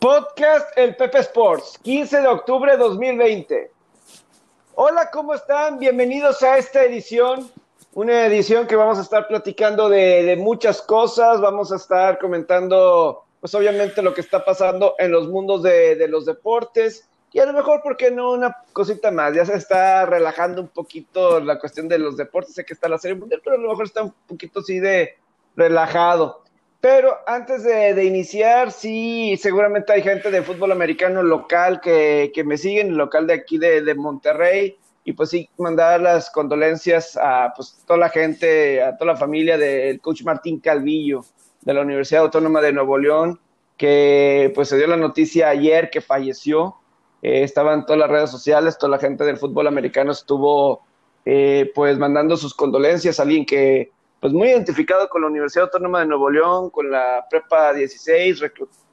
Podcast El Pepe Sports, 15 de octubre de 2020. Hola, ¿cómo están? Bienvenidos a esta edición, una edición que vamos a estar platicando de, muchas cosas, vamos a estar comentando, pues obviamente lo que está pasando en los mundos de, de los deportes y a lo mejor, ¿por qué no una cosita más? Ya se está relajando un poquito la cuestión de los deportes, sé que está la serie mundial, pero a lo mejor está un poquito así de relajado. Pero antes de, iniciar, sí, seguramente hay gente de fútbol americano local que, me siguen, local de aquí de, Monterrey, y pues sí, mandar las condolencias a pues, toda la gente, a toda la familia del coach Martín Calvillo de la Universidad Autónoma de Nuevo León, que pues se dio la noticia ayer que falleció. Eh, estaban todas las redes sociales, toda la gente del fútbol americano estuvo eh, pues mandando sus condolencias a alguien que pues muy identificado con la Universidad Autónoma de Nuevo León, con la Prepa 16,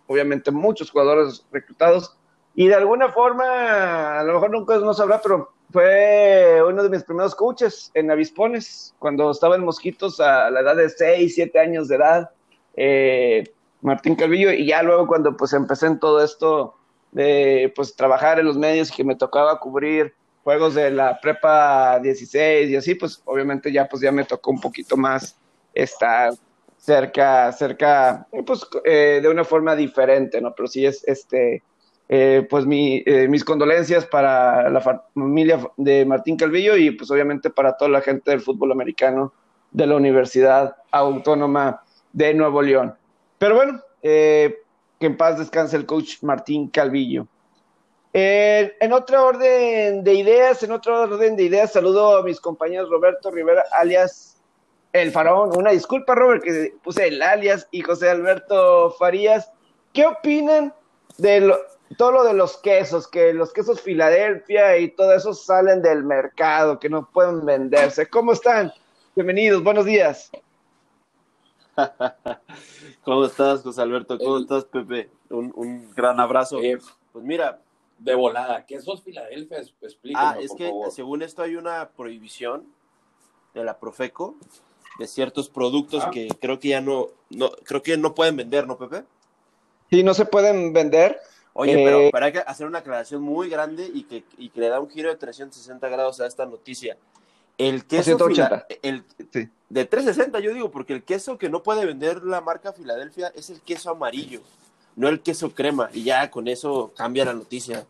obviamente muchos jugadores reclutados, y de alguna forma, a lo mejor nunca no sabrá, pero fue uno de mis primeros coaches en Avispones, cuando estaba en Mosquitos a la edad de 6, 7 años de edad, eh, Martín Calvillo, y ya luego cuando pues empecé en todo esto de pues trabajar en los medios que me tocaba cubrir juegos de la prepa 16 y así, pues obviamente ya pues ya me tocó un poquito más estar cerca, cerca, eh, pues eh, de una forma diferente, ¿no? Pero sí es este, eh, pues mi, mis condolencias para la familia de Martín Calvillo y pues obviamente para toda la gente del fútbol americano de la Universidad Autónoma de Nuevo León. Pero bueno, que en paz descanse el coach Martín Calvillo. Eh, en otra orden de ideas, en otro orden de ideas, saludo a mis compañeros Roberto Rivera, alias El Faraón. Una disculpa, Robert, que puse el alias, y José Alberto Farías. ¿Qué opinan de todo lo de los quesos? Que los quesos Filadelfia y todo eso salen del mercado, que no pueden venderse. ¿Cómo están? Bienvenidos, buenos días. ¿Cómo estás, José Alberto? ¿Cómo estás, Pepe? Un, gran abrazo. Eh, pues mira, de volada. ¿Qué es Filadelfia? Explícame, Ah, es que según esto hay una prohibición de la Profeco de ciertos productos ah. que creo que ya no, no, creo que no pueden vender, ¿no, Pepe? Sí, no se pueden vender. Oye, pero, eh, hay que hacer una aclaración muy grande y que, y que le da un giro de 360 grados a esta noticia. El queso el, de 360 yo digo, porque el queso que no puede vender la marca Filadelfia es el queso amarillo no el queso crema, y ya con eso cambia la noticia.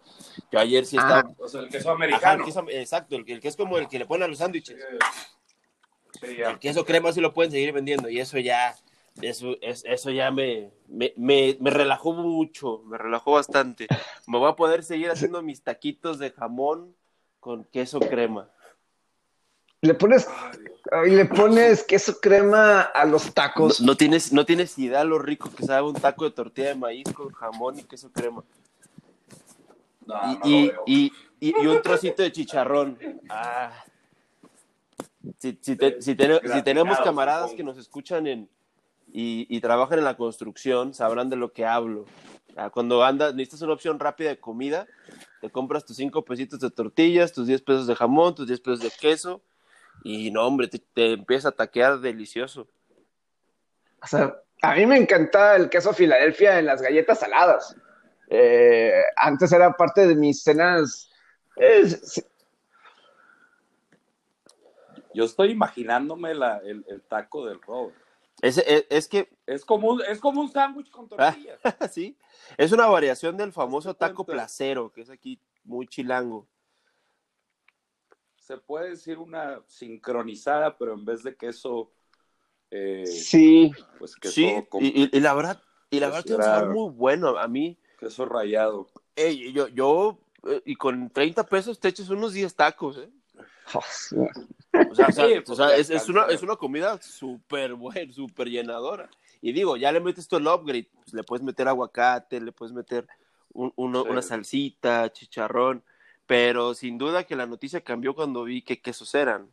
Yo ayer sí estaba. Ah, o sea, el queso americano. exacto, el, que es como el que le ponen a los sándwiches. el queso crema sí lo pueden seguir vendiendo, y eso ya. Eso, eso ya me, me, me, me relajó mucho, me relajó bastante. Me voy a poder seguir haciendo mis taquitos de jamón con queso crema. Le pones, le pones queso crema a los tacos. No, tienes, no tienes idea lo rico que sabe un taco de tortilla de maíz con jamón y queso crema. y, y, y, un trocito de chicharrón. Ah. Si, si, si, tenemos camaradas que nos escuchan en, y, trabajan en la construcción, sabrán de lo que hablo. Ah, cuando andas, necesitas una opción rápida de comida, te compras tus cinco pesitos de tortillas, tus 10 pesos de jamón, tus 10 pesos de queso, y no, hombre, te, empieza a taquear delicioso. O sea, a mí me encanta el queso Filadelfia en las galletas saladas. Eh, antes era parte de mis cenas. Yo estoy imaginándome el, taco del Robert. Es, es, que. Es como un, es como un sándwich con tortillas. sí. Es una variación del famoso taco placero, que es aquí muy chilango se puede decir una sincronizada, pero en vez de queso. Eh, sí. Pues queso sí, y, la verdad, y la verdad tiene un sabor muy bueno a mí. Queso rayado. yo, yo, eh, y con 30 pesos te echas unos 10 tacos, ¿eh? o sea, pues, es, una, es, una, comida súper buena, súper llenadora. Y digo, ya le metes todo el upgrade, pues, le puedes meter aguacate, le puedes meter una salsita, chicharrón. Pero sin duda que la noticia cambió cuando vi que quesos eran.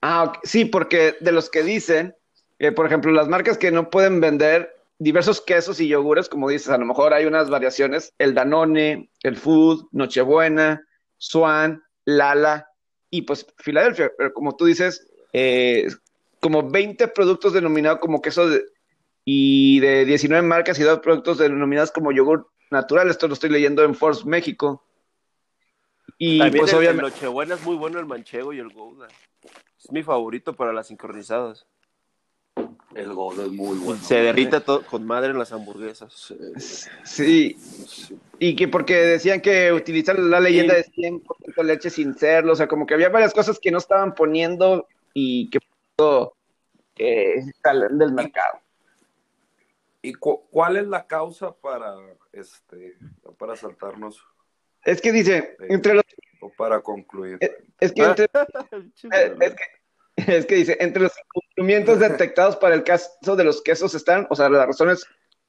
Ah, sí, porque de los que dicen, eh, por ejemplo, las marcas que no pueden vender diversos quesos y yogures, como dices, a lo mejor hay unas variaciones, el Danone, el Food, Nochebuena, Swan, Lala y pues Filadelfia, pero como tú dices, eh, como 20 productos denominados como queso y de 19 marcas y dos productos denominados como yogur natural. Esto lo estoy leyendo en Force México. Y También pues el, obviamente. El Nochebuena es muy bueno el manchego y el Gouda. Es mi favorito para las sincronizadas. El Gouda es muy bueno. Se derrita todo con madre en las hamburguesas. Sí. Y que porque decían que utilizar la leyenda de 100% leche sin serlo, o sea, como que había varias cosas que no estaban poniendo y que eh, salen del mercado. ¿Y cu cuál es la causa para este para saltarnos? Es que dice, entre los o para concluir. Es, que entre, es, que, es que dice, entre los incumplimientos detectados para el caso de los quesos están, o sea, las razones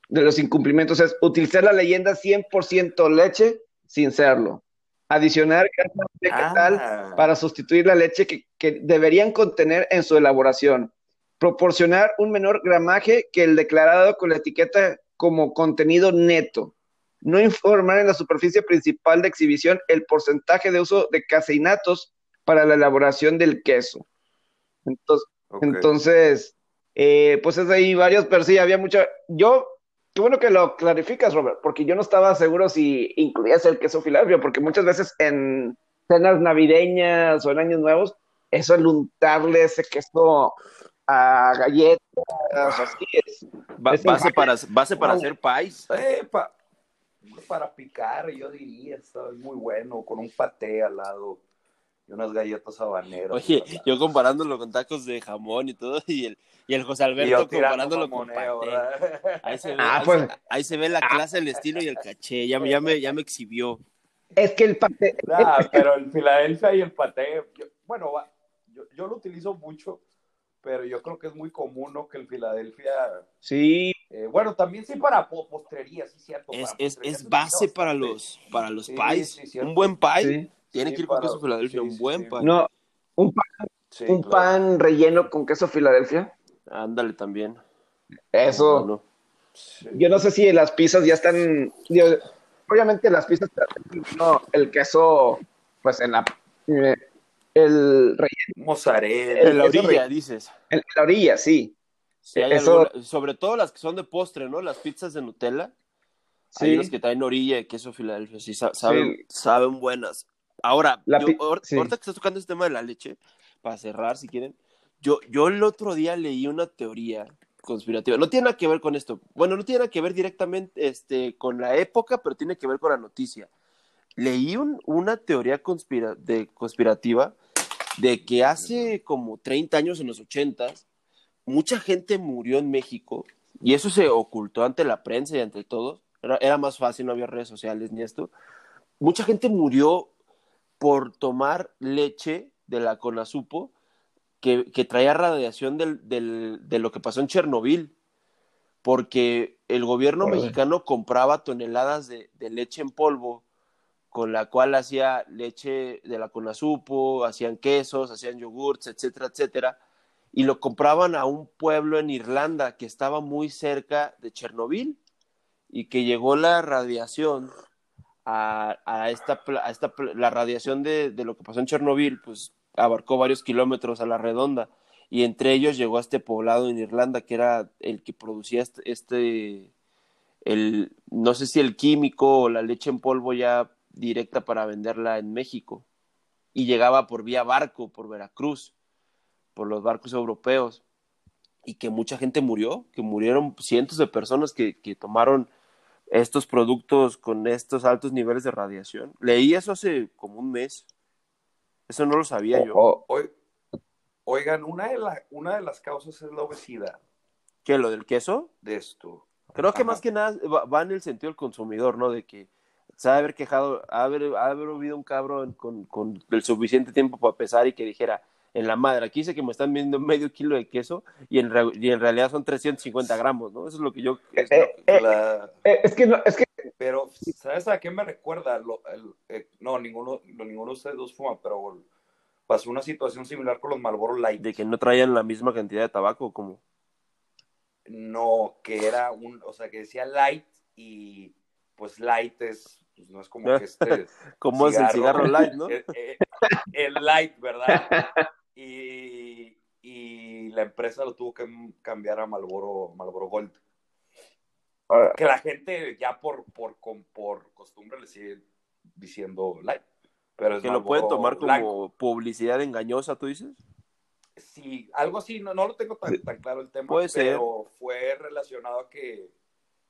de los incumplimientos es utilizar la leyenda 100% leche sin serlo. Adicionar grasa vegetal ah. para sustituir la leche que, que deberían contener en su elaboración proporcionar un menor gramaje que el declarado con la etiqueta como contenido neto, no informar en la superficie principal de exhibición el porcentaje de uso de caseinatos para la elaboración del queso. Entonces, entonces eh, pues es ahí varios, pero sí, había mucha... Yo, qué bueno que lo clarificas, Robert, porque yo no estaba seguro si incluías el queso Filadelfia, porque muchas veces en cenas navideñas o en años nuevos, eso el untarle ese queso a galletas, así es. base, para, base para hacer pais. Eh, para picar, yo diría, está muy bueno, con un paté al lado y unas galletas habaneras. Oye, yo comparándolo con tacos de jamón y todo, y el, y el José Alberto comparándolo con paté. Ahí se, ve, ah, pues. ahí, se ve la clase, el estilo y el caché, ya, ya, me, ya me exhibió. Es que el paté... pero el Filadelfia y el paté, bueno, yo, yo lo utilizo mucho pero yo creo que es muy común, ¿no? Que el Filadelfia. Sí. Eh, bueno, también sí para postrería, sí, cierto. Es, es, es base para los, para los pies. un buen pie tiene que ir con queso Filadelfia, un buen pie. No, un pan, un pan relleno con queso Filadelfia. Ándale también. Eso. Yo no sé si las pizzas ya están. obviamente las pizzas, no, el queso, pues en la eh, el relleno. Mozzarella. En la orilla, dices. En la orilla, sí. sobre todo las que son de postre, ¿no? Las pizzas de Nutella. Sí. Hay las que traen orilla de queso Filadelfia, sí, saben, saben buenas. Ahora, ahorita que estás tocando este tema de la leche, para cerrar, si quieren, yo, yo el otro día leí una teoría conspirativa. No tiene nada que ver con esto. Bueno, no tiene nada que ver directamente este, con la época, pero tiene que ver con la noticia leí una teoría conspira de, conspirativa de que hace como 30 años, en los 80, mucha gente murió en México y eso se ocultó ante la prensa y ante todos. Era, más fácil, no había redes sociales ni esto. Mucha gente murió por tomar leche de la Conasupo que, que traía radiación del, del, de lo que pasó en Chernobyl, porque el gobierno mexicano compraba toneladas de, de leche en polvo con la cual hacía leche de la Conasupo, hacían quesos, hacían yogurts, etcétera, etcétera, y lo compraban a un pueblo en Irlanda que estaba muy cerca de Chernobyl y que llegó la radiación a, esta, esta, la radiación de, lo que pasó en Chernobyl, pues abarcó varios kilómetros a la redonda y entre ellos llegó a este poblado en Irlanda que era el que producía este, este el, no sé si el químico o la leche en polvo ya directa para venderla en México y llegaba por vía barco, por Veracruz, por los barcos europeos y que mucha gente murió, que murieron cientos de personas que, que tomaron estos productos con estos altos niveles de radiación. Leí eso hace como un mes. Eso no lo sabía yo. oigan, una de, la, una de las causas es la obesidad. ¿Qué? ¿Lo del queso? De esto. Creo que más que nada va, en el sentido del consumidor, ¿no? De que se ha de haber quejado, ha de haber, haber habido un cabrón con, con, el suficiente tiempo para pesar y que dijera, en la madre, aquí dice que me están viendo medio kilo de queso y en, y en realidad son 350 gramos, ¿no? Eso es lo que yo... Es, eh, eh, eh, es que, no, es que... Pero, ¿sabes a qué me recuerda? Lo, el, no, ninguno, ninguno de ustedes dos fuma, pero pasó una situación similar con los Marlboro Light. ¿De que no traían la misma cantidad de tabaco como? No, que era un, o sea, que decía light y pues light es pues no es como que este. como es el cigarro light, ¿no? El, eh, el, light, ¿verdad? Y, y, la empresa lo tuvo que cambiar a Malboro, Malboro Gold. Que la gente ya por, por, con- por costumbre le sigue diciendo light. Pero es Que lo pueden tomar como blanco. publicidad engañosa, ¿tú dices? Sí, algo así, no, no lo tengo tan, tan claro el tema, Puede ser. pero fue relacionado a que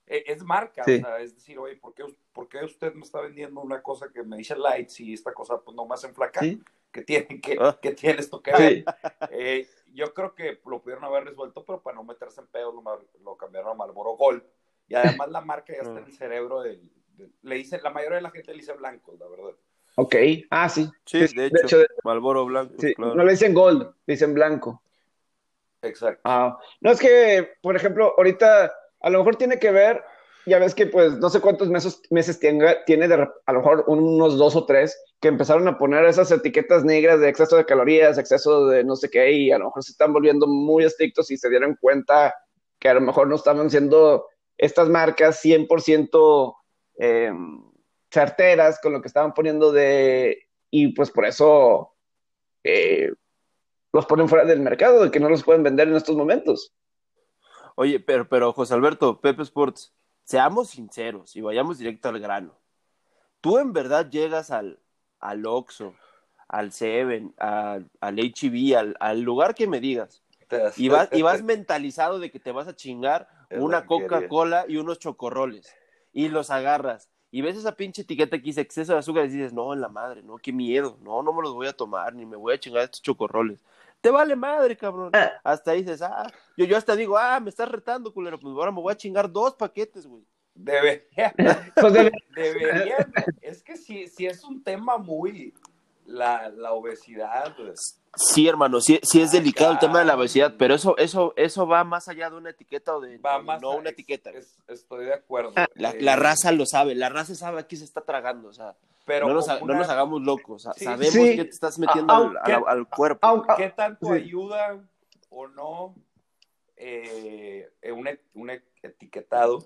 es marca, Sí. o sea, es decir, oye, ¿por qué, por qué usted me está vendiendo una cosa que me dice light si esta cosa pues no me hace enflacar? Sí. ¿Qué tiene, que, Ah. qué tiene esto que Sí. ver? Eh, yo creo que lo pudieron haber resuelto, pero para no meterse en pedos lo, lo cambiaron a Marlboro Gold. Y además la marca ya está en el cerebro del... del- le dice, la mayoría de la gente le dice blanco, la verdad. ok, ah, sí. Sí, Sí, de de hecho. hecho, Malboro Blanco, Sí, claro. no le dicen gold, le dicen blanco. Exacto. Ah, no es que, por ejemplo, ahorita a lo mejor tiene que ver, ya ves que pues no sé cuántos meses, meses tenga, tiene de, a lo mejor unos dos o tres que empezaron a poner esas etiquetas negras de exceso de calorías, exceso de no sé qué, y a lo mejor se están volviendo muy estrictos y se dieron cuenta que a lo mejor no estaban siendo estas marcas 100% eh, certeras con lo que estaban poniendo de, y pues por eso eh, los ponen fuera del mercado, de que no los pueden vender en estos momentos. Oye, pero, pero José Alberto, Pepe Sports, seamos sinceros y vayamos directo al grano. Tú en verdad llegas al, al Oxxo, al Seven, al, al H-E-B, al, al lugar que me digas, y vas, y vas mentalizado de que te vas a chingar Es una. Coca-Cola y unos chocorroles, y los agarras, y ves esa pinche etiqueta que dice exceso de azúcar y dices, no, en la madre, no, qué miedo, no, no me los voy a tomar, ni me voy a chingar estos chocorroles. Te vale madre, cabrón. Ah. Hasta dices, ah, yo, yo hasta digo, ah, me estás retando, culero, pues ahora me voy a chingar dos paquetes, güey. Debería, Pues debe- deberían. es que sí, sí es un tema muy. La, la obesidad. pues, Sí, hermano, sí, sí es Ah, delicado el tema de la obesidad, pero eso, eso, eso va más allá de una etiqueta o de Va no, más no a- una etiqueta. es- estoy de acuerdo. La, Eh, la raza lo sabe, la raza sabe a qué se está tragando, o sea, pero no nos, no nos hagamos locos, Sí, sabemos sí. que te estás metiendo Ah, al, aunque- al- al cuerpo. aunque- ¿Qué tanto Sí. ayuda o no eh, un, et- un et- etiquetado?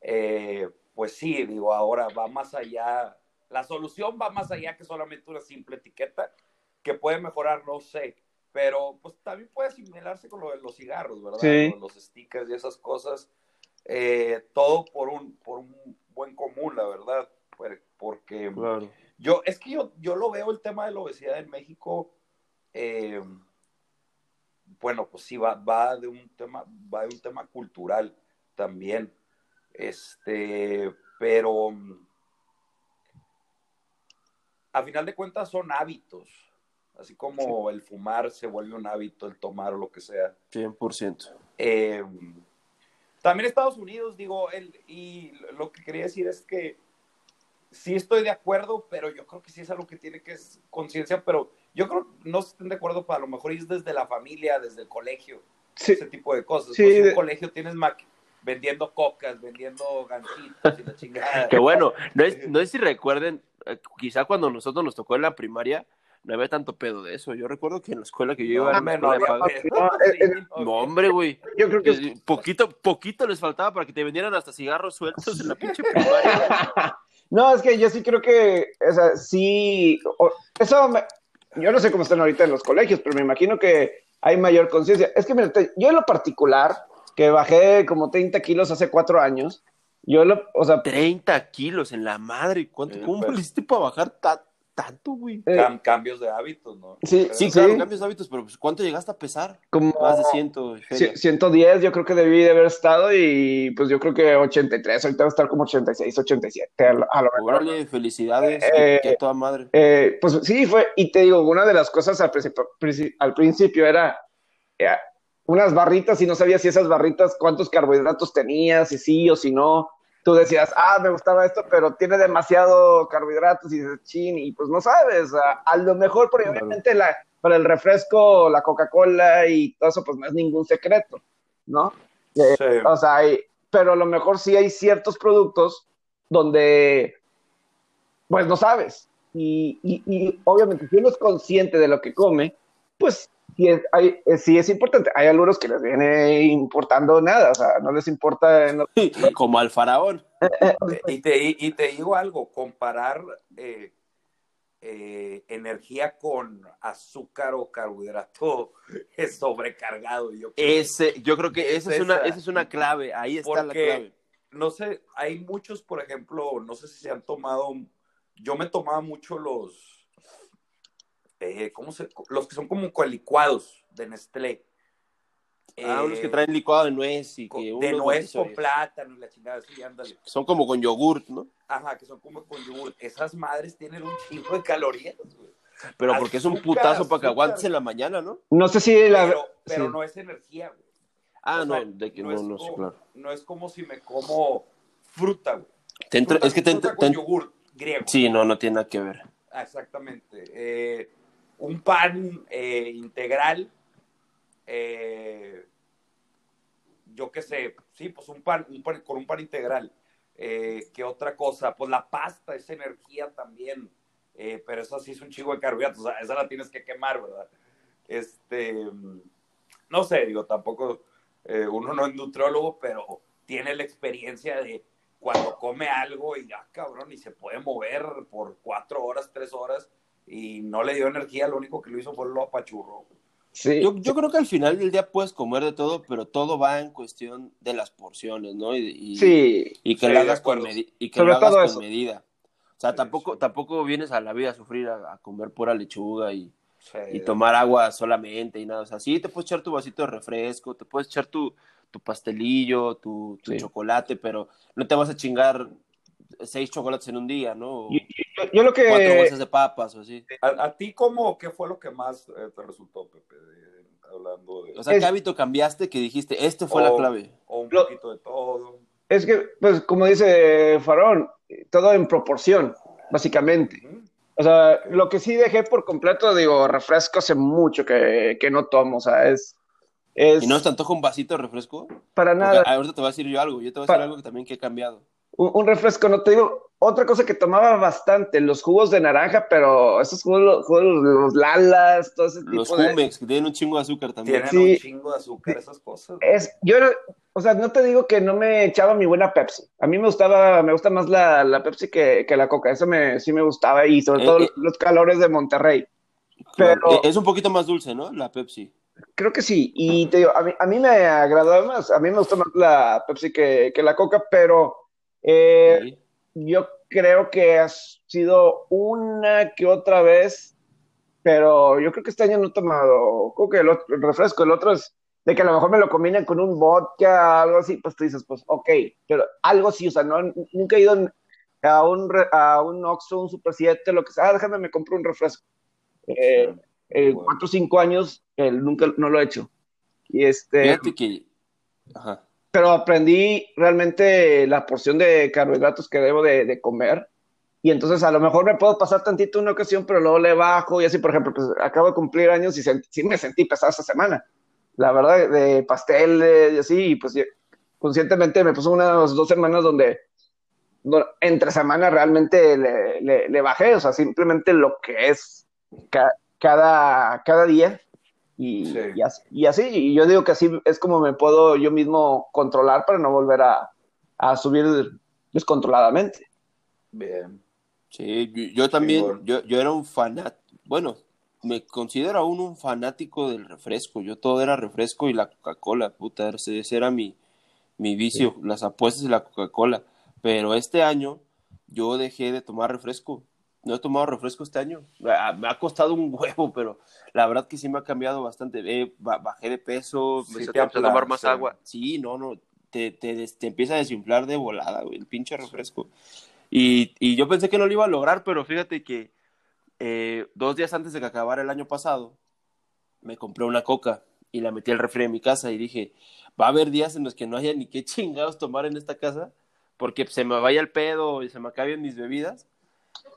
Eh, pues sí, digo, ahora va más allá. La solución va más allá que solamente una simple etiqueta que puede mejorar, no sé. Pero pues también puede asimilarse con lo de los cigarros, ¿verdad? Sí. De los stickers y esas cosas. Eh, todo por un, por un buen común, la verdad. Por- Porque Claro. yo, es que yo, yo lo veo el tema de la obesidad en México, eh, bueno, pues sí, va, va de un tema, va de un tema cultural también. Este, pero a final de cuentas son hábitos. Así como el fumar se vuelve un hábito, el tomar o lo que sea. 100%. Eh, también Estados Unidos, digo, el, y lo que quería decir es que sí estoy de acuerdo, pero yo creo que sí es algo que tiene que es conciencia, pero yo creo que no estén de acuerdo, para lo mejor es desde la familia, desde el colegio, Sí, ese tipo de cosas. Sí, Pues en de- un colegio tienes ma- vendiendo cocas, vendiendo gancitos y la chingada. Que bueno, no es, no es si recuerden, quizá cuando nosotros nos tocó en la primaria, no había tanto pedo de eso. Yo recuerdo que en la escuela que yo iba, No, pedo. No, eh, Sí, eh, no, hombre, güey. yo creo que Que Poquito, poquito les faltaba para que te vendieran hasta cigarros sueltos en la pinche primaria. No, es que yo sí creo que, o sea, sí, o- eso, me- yo no sé cómo están ahorita en los colegios, pero me imagino que hay mayor conciencia. Es que, mira, te- yo en lo particular, que bajé como 30 kilos hace cuatro años, yo lo, o sea, 30 kilos en la madre. ¿Cuánto, Sí, ¿Cómo pues. le hiciste para bajar ta- tanto, güey? eh, Cam- cambios de hábitos, ¿no? Sí, Pero- Sí, Sí. claro, cambios de hábitos, pero pues, ¿cuánto llegaste a pesar? como Más de 100 y feria. ci- 110 yo creo que debí de haber estado y pues yo creo que 83, ahorita va a estar como 86, 87, a lo, a lo mejor. Órale, felicidades, Eh, que a toda madre. Eh, pues sí, fue, y te digo, una de las cosas al principio, princi- al principio era eh, unas barritas y no sabías si esas barritas cuántos carbohidratos tenías, si sí o si no. Tú decías, ah, me gustaba esto, pero tiene demasiado carbohidratos y chin, y pues no sabes, a, a lo mejor, porque Claro. obviamente la, para el refresco, la Coca-Cola y todo eso, pues no es ningún secreto, ¿no? Eh, Sí. o sea, hay- pero a lo mejor sí hay ciertos productos donde, pues no sabes. Y, y- y obviamente, si uno es consciente de lo que come, pues sí es, hay- sí es importante. Hay algunos que les viene importando nada, o sea, no les importa. en lo- Como al faraón. Y te, y te digo algo, comparar eh, eh, energía con azúcar o carbohidrato es sobrecargado. Yo creo. Ese, yo creo que esa es, una, esa. es una clave. Ahí está la clave. no sé, hay muchos, por ejemplo, no sé si se han tomado, yo me tomaba mucho los, eh, ¿cómo se? Los que son como licuados de Nestlé. Ah, unos que eh, traen licuado de nuez y que De nuez con plátano y la chingada, sí, ándale. Son como con yogurt, ¿no? Ajá, que son como con yogurt. Esas madres tienen un chingo de calorías, güey. Pero porque es un putazo para que aguantes en la mañana, ¿no? No sé si la... Pero, no es energía, güey. Ah, no, de que no, no, es como, claro. No es como si me como fruta, güey. es que te entra con yogur griego. Sí, no, no tiene nada que ver. Exactamente. Eh, un pan eh, integral, eh, yo qué sé, sí, pues un pan, con un pan integral. Eh, ¿Qué otra cosa? Pues la pasta es energía también, pero eso sí es un chico de carbohidratos, esa la tienes que quemar, ¿verdad? Este, no sé, digo, tampoco, uno no es nutriólogo, pero tiene la experiencia de cuando come algo y ya, cabrón, y se puede mover por cuatro horas, tres horas, y no le dio energía, lo único que lo hizo fue lo apachurro. Sí. Yo, yo, creo que al final del día puedes comer de todo, pero todo va en cuestión de las porciones, ¿no? Y, sí. y que lo hagas, con, y que lo hagas con medida. O sea, tampoco, tampoco vienes a la vida a sufrir a, comer pura lechuga y, y tomar agua solamente y nada. O sea, sí te puedes echar tu vasito de refresco, te puedes echar tu, tu pastelillo, tu, tu chocolate, pero no te vas a chingar seis chocolates en un día, ¿no? Yo, lo que... Cuatro bolsas de papas o así. ¿A, ti cómo, qué fue lo que más eh, te resultó, Pepe, hablando de... O sea, ¿qué hábito cambiaste que dijiste, este fue la clave? O un poquito de todo. Es que, pues, como dice Farón, todo en proporción, básicamente. O sea, lo que sí dejé por completo, digo, refresco hace mucho que, que no tomo, o sea, es... ¿Y no te antoja un vasito de refresco? Para nada. ahorita te voy a decir yo algo, yo te voy a decir algo que también que he cambiado un, refresco, no te digo, otra cosa que tomaba bastante, los jugos de naranja, pero esos jugos, los, lalas, todo ese tipo Los jumex, que tienen un chingo de azúcar también. Tienen un chingo de azúcar, esas cosas. Es, yo, o sea, no te digo que no me echaba mi buena Pepsi. A mí me gustaba, me gusta más la, la Pepsi que, que, la Coca. Eso me, sí me gustaba y sobre eh, todo eh. los calores de Monterrey. Pero, es un poquito más dulce, ¿no? La Pepsi. Creo que sí. Y te digo, a mí, a mí me agradaba más. A mí me gusta más la Pepsi que, que la Coca, pero eh, yo creo que ha sido una que otra vez, pero yo creo que este año no he tomado, creo que el, refresco, el otro es de que a lo mejor me lo combinan con un vodka, algo así, pues tú dices, pues ok, pero algo sí, o sea, no, nunca he ido a un, a un Oxxo, un Super 7, lo que sea, ah, déjame, me compro un refresco. Eh, eh, cuatro o cinco años, nunca, no lo he hecho. Y este... Fíjate que... Ajá pero aprendí realmente la porción de carbohidratos que debo de, comer. Y entonces a lo mejor me puedo pasar tantito una ocasión, pero luego le bajo y así, por ejemplo, pues acabo de cumplir años y sí me sentí pesado esta semana. La verdad, de pasteles y así, y pues conscientemente me puso unas dos semanas donde entre semanas realmente le, le, bajé, o sea, simplemente lo que es cada, cada día y, y, así, y, yo digo que así es como me puedo yo mismo controlar para no volver a, subir descontroladamente. Bien. Sí, yo, también, yo, yo era un fanático, bueno, me considero aún un fanático del refresco. Yo todo era refresco y la Coca-Cola, puta, ese era mi, mi vicio, las apuestas y la Coca-Cola. Pero este año yo dejé de tomar refresco no he tomado refresco este año. Me ha costado un huevo, pero la verdad que sí me ha cambiado bastante. Eh, bajé de peso, me empecé a tomar más agua. Sí, no, no, te, te, te, empieza a desinflar de volada, güey, el pinche refresco. Y, y, yo pensé que no lo iba a lograr, pero fíjate que eh, dos días antes de que acabara el año pasado, me compré una coca y la metí al refri de mi casa y dije, va a haber días en los que no haya ni qué chingados tomar en esta casa, porque se me vaya el pedo y se me acaben mis bebidas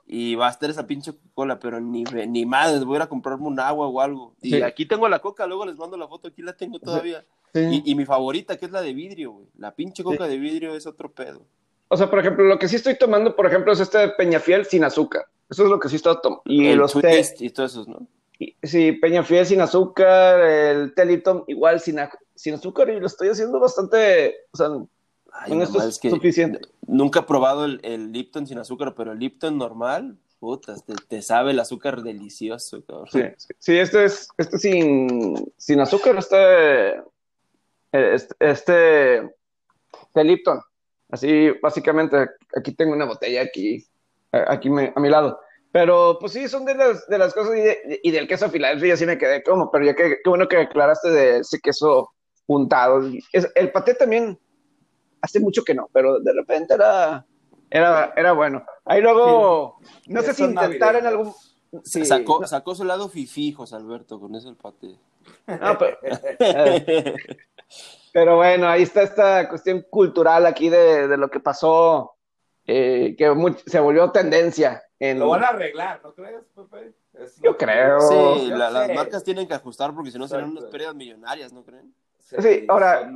y va a estar esa pinche Coca-Cola, pero ni, ni madres, voy a ir a comprarme un agua o algo. Y aquí tengo la coca, luego les mando la foto, aquí la tengo todavía. Y, y, mi favorita, que es la de vidrio, güey. La pinche coca de vidrio es otro pedo. O sea, por ejemplo, lo que sí estoy tomando, por ejemplo, es este Peñafiel sin azúcar. Eso es lo que sí estoy tomando. Y el los test y todos esos, ¿no? sí, Peñafiel sin azúcar, el Teliton igual sin, sin azúcar y lo estoy haciendo bastante, o sea, es, que suficiente. Nunca he probado el, el, Lipton sin azúcar, pero el Lipton normal, putas, te, sabe el azúcar delicioso, Sí, sí, este es este sin, sin azúcar, este, este, este, Lipton. Así, básicamente, aquí tengo una botella aquí, aquí a mi lado. Pero, pues sí, son de las, de las cosas, y, del queso Filadelfia sí me quedé como, pero ya que, qué bueno que aclaraste de ese queso untado. el paté también, hace mucho que no, pero de repente era, era, era bueno. Ahí luego, no sé si intentar en algún... Sí. Sacó, sacó su lado fifijos, Alberto, con eso el paté. No, pero, eh, pero, bueno, ahí está esta cuestión cultural aquí de, de lo que pasó, eh, que se volvió tendencia. En... Lo van a arreglar, ¿no crees, Pepe? Yo creo. Sí, las marcas tienen que ajustar porque si no serán unas pérdidas millonarias, ¿no creen? Sí, ahora,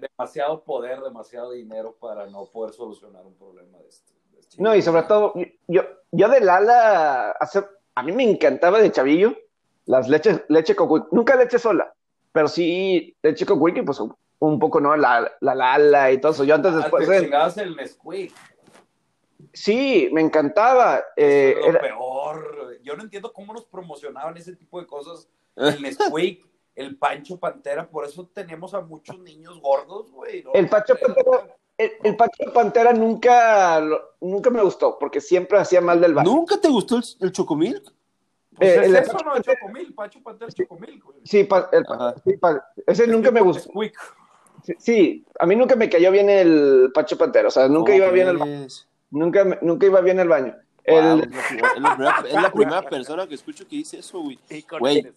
demasiado poder, demasiado dinero para no poder solucionar un problema de este. este no, y sobre todo, yo, yo de Lala, a mí me encantaba de chavillo las leches, leche con nunca leche sola, pero sí leche con wiki, pues un poco, ¿no? La, la Lala y todo eso. Yo antes ah, después. Te el Nesquik. Sí, me encantaba. Eh, era... peor. Yo no entiendo cómo nos promocionaban ese tipo de cosas. El Nesquik el Pancho Pantera, por eso tenemos a muchos niños gordos, güey. El Pancho Pantera, el, Pancho Pantera nunca, nunca me gustó, porque siempre hacía mal del baño. ¿Nunca te gustó el, Chocomil? Pues eh, el, eso no es Chocomil, Pancho Pantera Chocomil, güey. Sí, ese nunca me gustó. Sí, a mí nunca me cayó bien el Pancho Pantera, o sea, nunca iba bien el baño. Nunca, nunca iba bien el baño es, la primera, persona que escucho que dice eso, güey. Güey,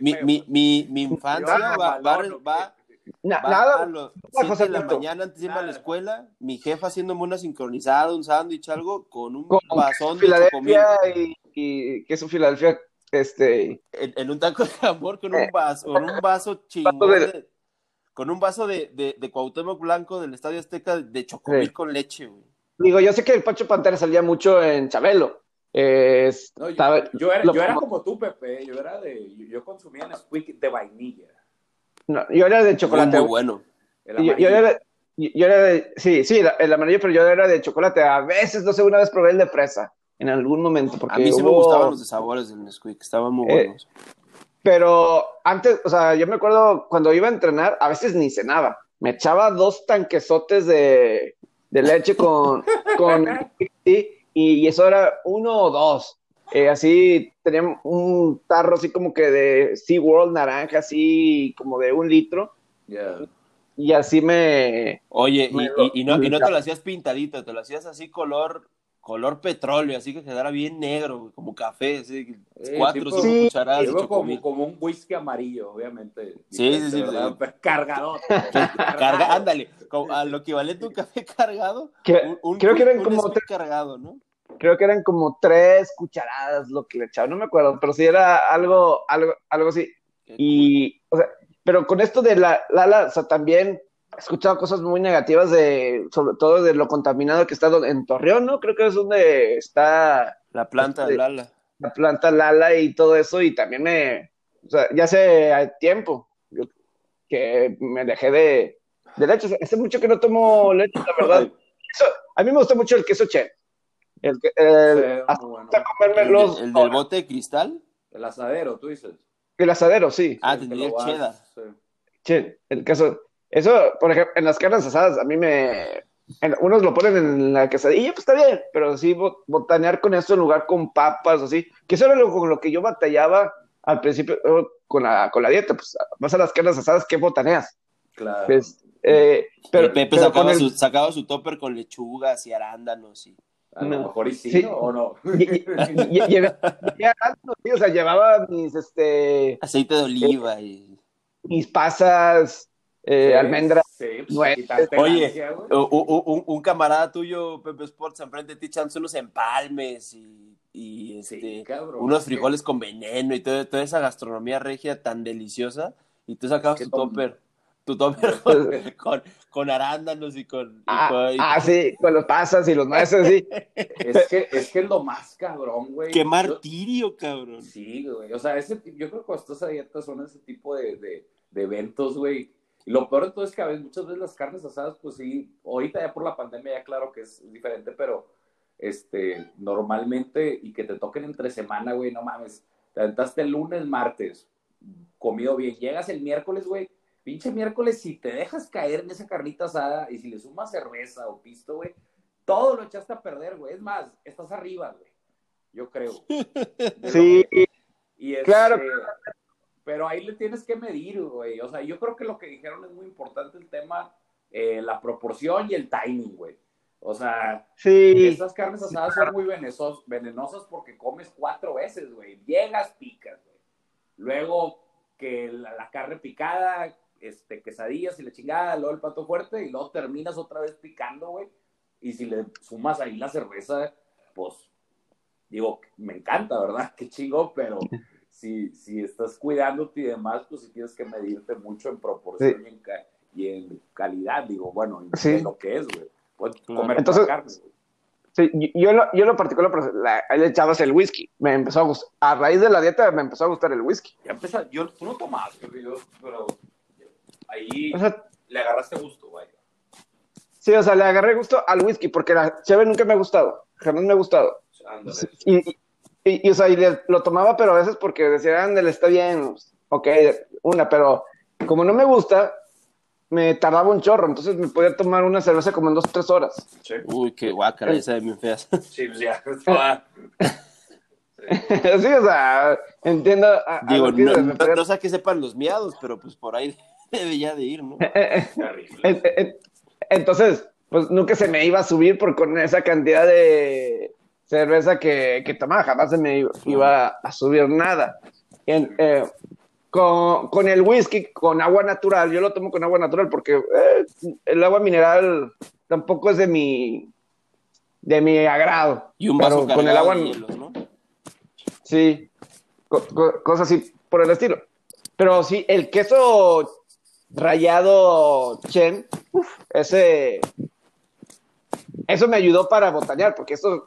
mi, mi, mi, mi, infancia va, va, va, nada. A los de la mañana antes de irme a la escuela, mi jefa haciéndome una sincronizada, un sándwich, algo, con un con vasón de Filadelfia y, y queso Filadelfia, este... En, un taco de amor con un eh. vaso, con un vaso chingón de, con un vaso de, de, de Cuauhtémoc Blanco del Estadio Azteca de chocomil con leche, güey. Digo, yo sé que el Pacho Pantera salía mucho en Chabelo. yo, era, como tú, Pepe. Yo era de. Yo, consumía Nesquik de vainilla. No, yo era de chocolate. Muy, bueno. Yo, era, yo, era, de. Sí, sí, el amarillo, pero yo era de chocolate. A veces, no sé, una vez probé el de fresa. En algún momento. Porque a mí sí me gustaban los de sabores del Nesquik. Estaban muy eh, buenos. pero antes, o sea, yo me acuerdo cuando iba a entrenar, a veces ni cenaba. Me echaba dos tanquesotes de de leche con, con y, eso era uno o dos. Eh, así tenían un tarro así como que de SeaWorld naranja, así como de un litro. Y así me... Oye, y, no, y no te lo hacías pintadito, te lo hacías así color color petróleo, así que quedara bien negro, como café, así, cuatro o cinco cucharadas. como, como, un whisky amarillo, obviamente. Sí, sí, sí. Cargador. Carga, ándale, a lo equivalente a un café cargado. un, creo que eran como tres, cargado, ¿no? Creo que eran como tres cucharadas lo que le echaba, no me acuerdo, pero sí era algo, algo, algo así. Y, o sea, pero con esto de la Lala, o sea, también he escuchado cosas muy negativas de, sobre todo de lo contaminado que está en Torreón, ¿no? Creo que es donde está la planta de Lala. La planta Lala y todo eso, y también me, o sea, ya hace tiempo que me dejé de, de leche. Hace mucho que no tomo leche, la verdad. a mí me gusta mucho el queso che. El, el, hasta comerme ¿El, los, ¿El, del bote de cristal? El asadero, tú dices. El asadero, sí. Ah, tendría cheddar. Che, el queso. Eso, por ejemplo, en las carnes asadas, a mí me. unos lo ponen en la quesadilla, pues está bien, pero sí botanear con esto en lugar con papas, así. Que eso era lo, con lo que yo batallaba al principio con la, con la dieta. Pues vas a las carnes asadas, ¿qué botaneas? Claro. Pues, eh, pero, Pepe sacaba, su, sacaba su topper con lechugas y arándanos y. A lo mejor y sí, ¿o no? o sea, llevaba mis, este... Aceite de oliva y... Mis pasas, eh, almendras. Pues, Oye, un, camarada tuyo, Pepe Sports, enfrente de ti echándose unos empalmes y, este, unos frijoles con veneno y todo, toda esa gastronomía regia tan deliciosa. Y tú sacabas tu topper, tu topper con, con, arándanos y con, ah, ah, sí, con los pasas y los nueces, sí. es, que, es que es lo más cabrón, güey. Qué martirio, cabrón. Sí, güey. O sea, ese, yo creo que cuando estás a dieta son ese tipo de, de, de eventos, güey lo peor de todo es que a veces, muchas veces las carnes asadas, pues sí, ahorita ya por la pandemia ya claro que es diferente, pero este, normalmente, y que te toquen entre semana, güey, no mames, te aventaste el lunes, martes, comido bien, llegas el miércoles, güey, pinche miércoles, si te dejas caer en esa carnita asada y si le sumas cerveza o pisto, güey, todo lo echaste a perder, güey. Es más, estás arriba, güey. Yo creo. Sí, y es, claro. eh, pero ahí le tienes que medir, güey. O sea, yo creo que lo que dijeron es muy importante el tema, eh, la proporción y el timing, güey. O sea, sí. esas carnes asadas son muy venenosas porque comes cuatro veces, güey. Llegas, picas, güey. Luego que la, la carne picada, este, quesadillas y la chingada, luego el plato fuerte y luego terminas otra vez picando, güey. Y si le sumas ahí la cerveza, pues, digo, me encanta, ¿verdad? Qué chingo, pero si, si estás cuidándote y demás, pues si tienes que medirte mucho en proporción y, en ca- y en calidad, digo, bueno, y Sí. lo que es, güey. Puedes comer Entonces- carne, güey. Sí, yo- yo, lo, yo lo particular, pues, la- le echabas el whisky. Me empezó a gustar. A raíz de la dieta me empezó a gustar el whisky. Ya empezó, yo, tú no tomabas, pero yo, pero ahí O sea, le agarraste gusto, güey. sí, o sea, le agarré gusto al whisky porque la cheve nunca me ha gustado. Jamás me ha gustado. Ándale. Y, y, y- y, o sea, y le- lo tomaba, pero a veces porque decía, ándale, está bien. Ok, una, pero como no me gusta, me tardaba un chorro. Entonces me podía tomar una cerveza como en dos, tres horas. Sí, Uy, qué guácala, esa de bien feas. sí, pues ya. sí, o sea, entiendo. a- Digo, que no, no, no sé a qué sepan los miados, pero pues por ahí debe ya de ir, ¿no? Terrible. En- en- Entonces, pues nunca se me iba a subir por con esa cantidad de cerveza que, que tomaba, jamás se me iba, a subir nada. En- eh, con, con el whisky, con agua natural, yo lo tomo con agua natural porque eh, el agua mineral tampoco es de mi de mi agrado. Y un vaso con el agua, de ¿no? sí, co- co- cosas así por el estilo. Pero sí, el queso rayado Chen, uf, ese, eso me ayudó para botanear, porque esto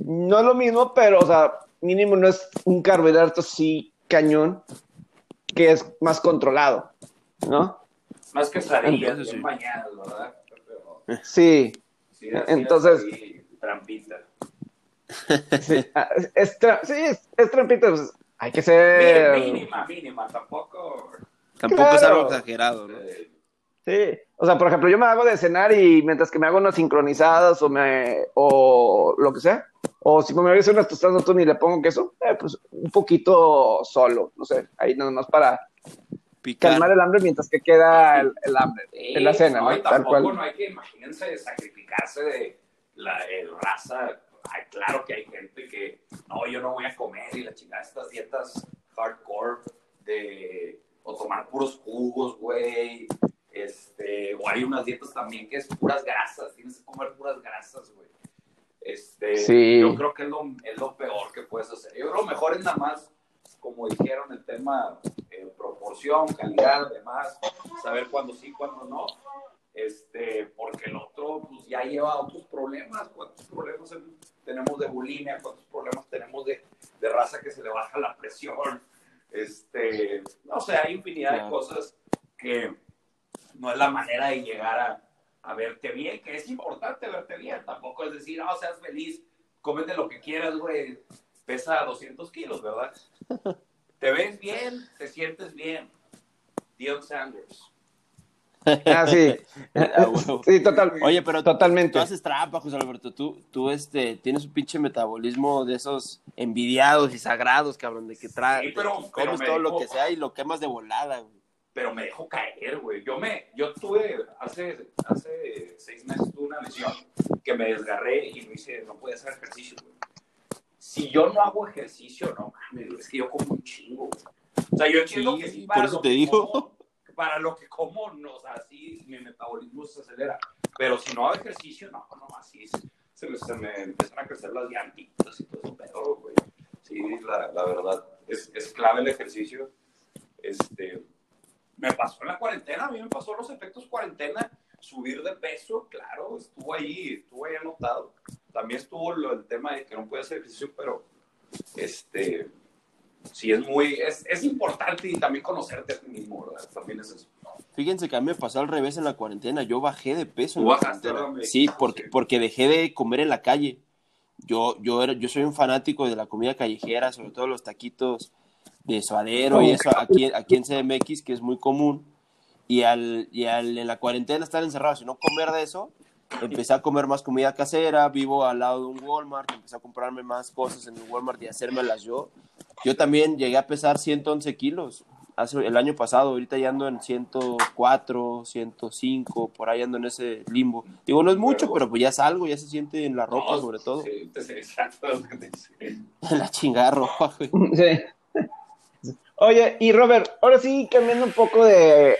no es lo mismo, pero, o sea, mínimo no es un carbohidrato así cañón, que es más controlado, ¿no? Más Entonces, bien sí. bañadas, ¿verdad? Pero, Sí, sí, Entonces- así, trampita. sí, ah, es, tra- sí, es, es trampita, pues, hay que ser... Mínima, mínima, tampoco. Tampoco es algo exagerado, ¿no? Sí, o sea, por ejemplo, yo me hago de cenar y mientras que me hago unas sincronizadas o me o lo que sea, o si me voy a hacer unas tostadas de atún y le pongo queso, eh, pues un poquito solo, no sé, ahí nada más para Picar. calmar el hambre mientras que queda el, el hambre en la cena, ¿no? y Tal tampoco cual. no hay que, imagínense, sacrificarse de la el raza. Ay, claro que hay gente que, no, yo no voy a comer y la chingada, estas dietas hardcore de, o tomar puros jugos, güey. Este, o hay unas dietas también que es puras grasas, tienes que comer puras grasas, güey. Este, Sí. yo creo que es lo, es lo peor que puedes hacer. Yo creo que lo mejor es nada más, como dijeron, el tema eh, proporción, calidad, demás, saber cuándo sí, cuándo no. Este, porque el otro pues, ya lleva otros problemas. ¿Cuántos problemas en- tenemos de bulimia? ¿Cuántos problemas tenemos de, de raza que se le baja la presión? Este, no sé, hay infinidad de cosas que no es la manera de llegar a, a verte bien, que es importante verte bien. Tampoco es decir, no, seas feliz, cómete lo que quieras, güey. Pesa 200 kilos, ¿verdad? Te ves bien, te sientes bien. Dion Sanders. Ah, sí. Ah. Sí, total. Oye, pero Totalmente. tú haces trampa, José Alberto. Tú, tú este, tienes un pinche metabolismo de esos envidiados y sagrados, cabrón, de que traes, Sí, pero- pero todo lo que sea y lo quemas de volada, güey. Pero me dejó caer, güey. Yo me, yo tuve, hace, hace seis meses tuve una lesión que me desgarré y no hice, no podía hacer ejercicio, güey. Si yo no hago ejercicio, no mames, es que yo como un chingo, güey. O sea, yo entiendo Sí, que sí, por para eso lo te que digo. como- para lo que como, no, o sea, sí, mi metabolismo se acelera. Pero si no hago ejercicio, no, no, así es- se me, se me empiezan a crecer las llantitas y todo eso, pero, güey. Sí, la, la verdad, es, es clave el ejercicio. Este, me pasó en la cuarentena, a mí me pasó los efectos cuarentena, subir de peso, claro, estuvo ahí, estuvo ahí anotado. También estuvo lo, el tema de que no puede hacer ejercicio, pero este, sí es muy, es, es importante y también conocerte a ti mismo, ¿verdad? También es eso. Fíjense que a mí me pasó al revés en la cuarentena. Yo bajé de peso. en ¿Tú la bajaste? Sí, porque, Sí. porque dejé de comer en la calle. Yo, yo, era, yo soy un fanático de la comida callejera, sobre todo los taquitos de suadero y eso aquí, aquí en CMX, que es muy común. y, al, y al, en la cuarentena estar encerrado, y no comer de eso, empecé a comer más comida casera, vivo al lado de un Walmart, empecé a comprarme más cosas en el Walmart y hacérmelas yo. Yo también llegué a pesar 111 kilos hace el año pasado, ahorita ya ando en 104, 105, por ahí ando en ese limbo. Digo, no es mucho, pero pues ya es algo, ya se siente en la ropa sobre todo. Sí. En la chingada ropa, güey. Sí. Oye, y Robert, ahora sí cambiando un poco de,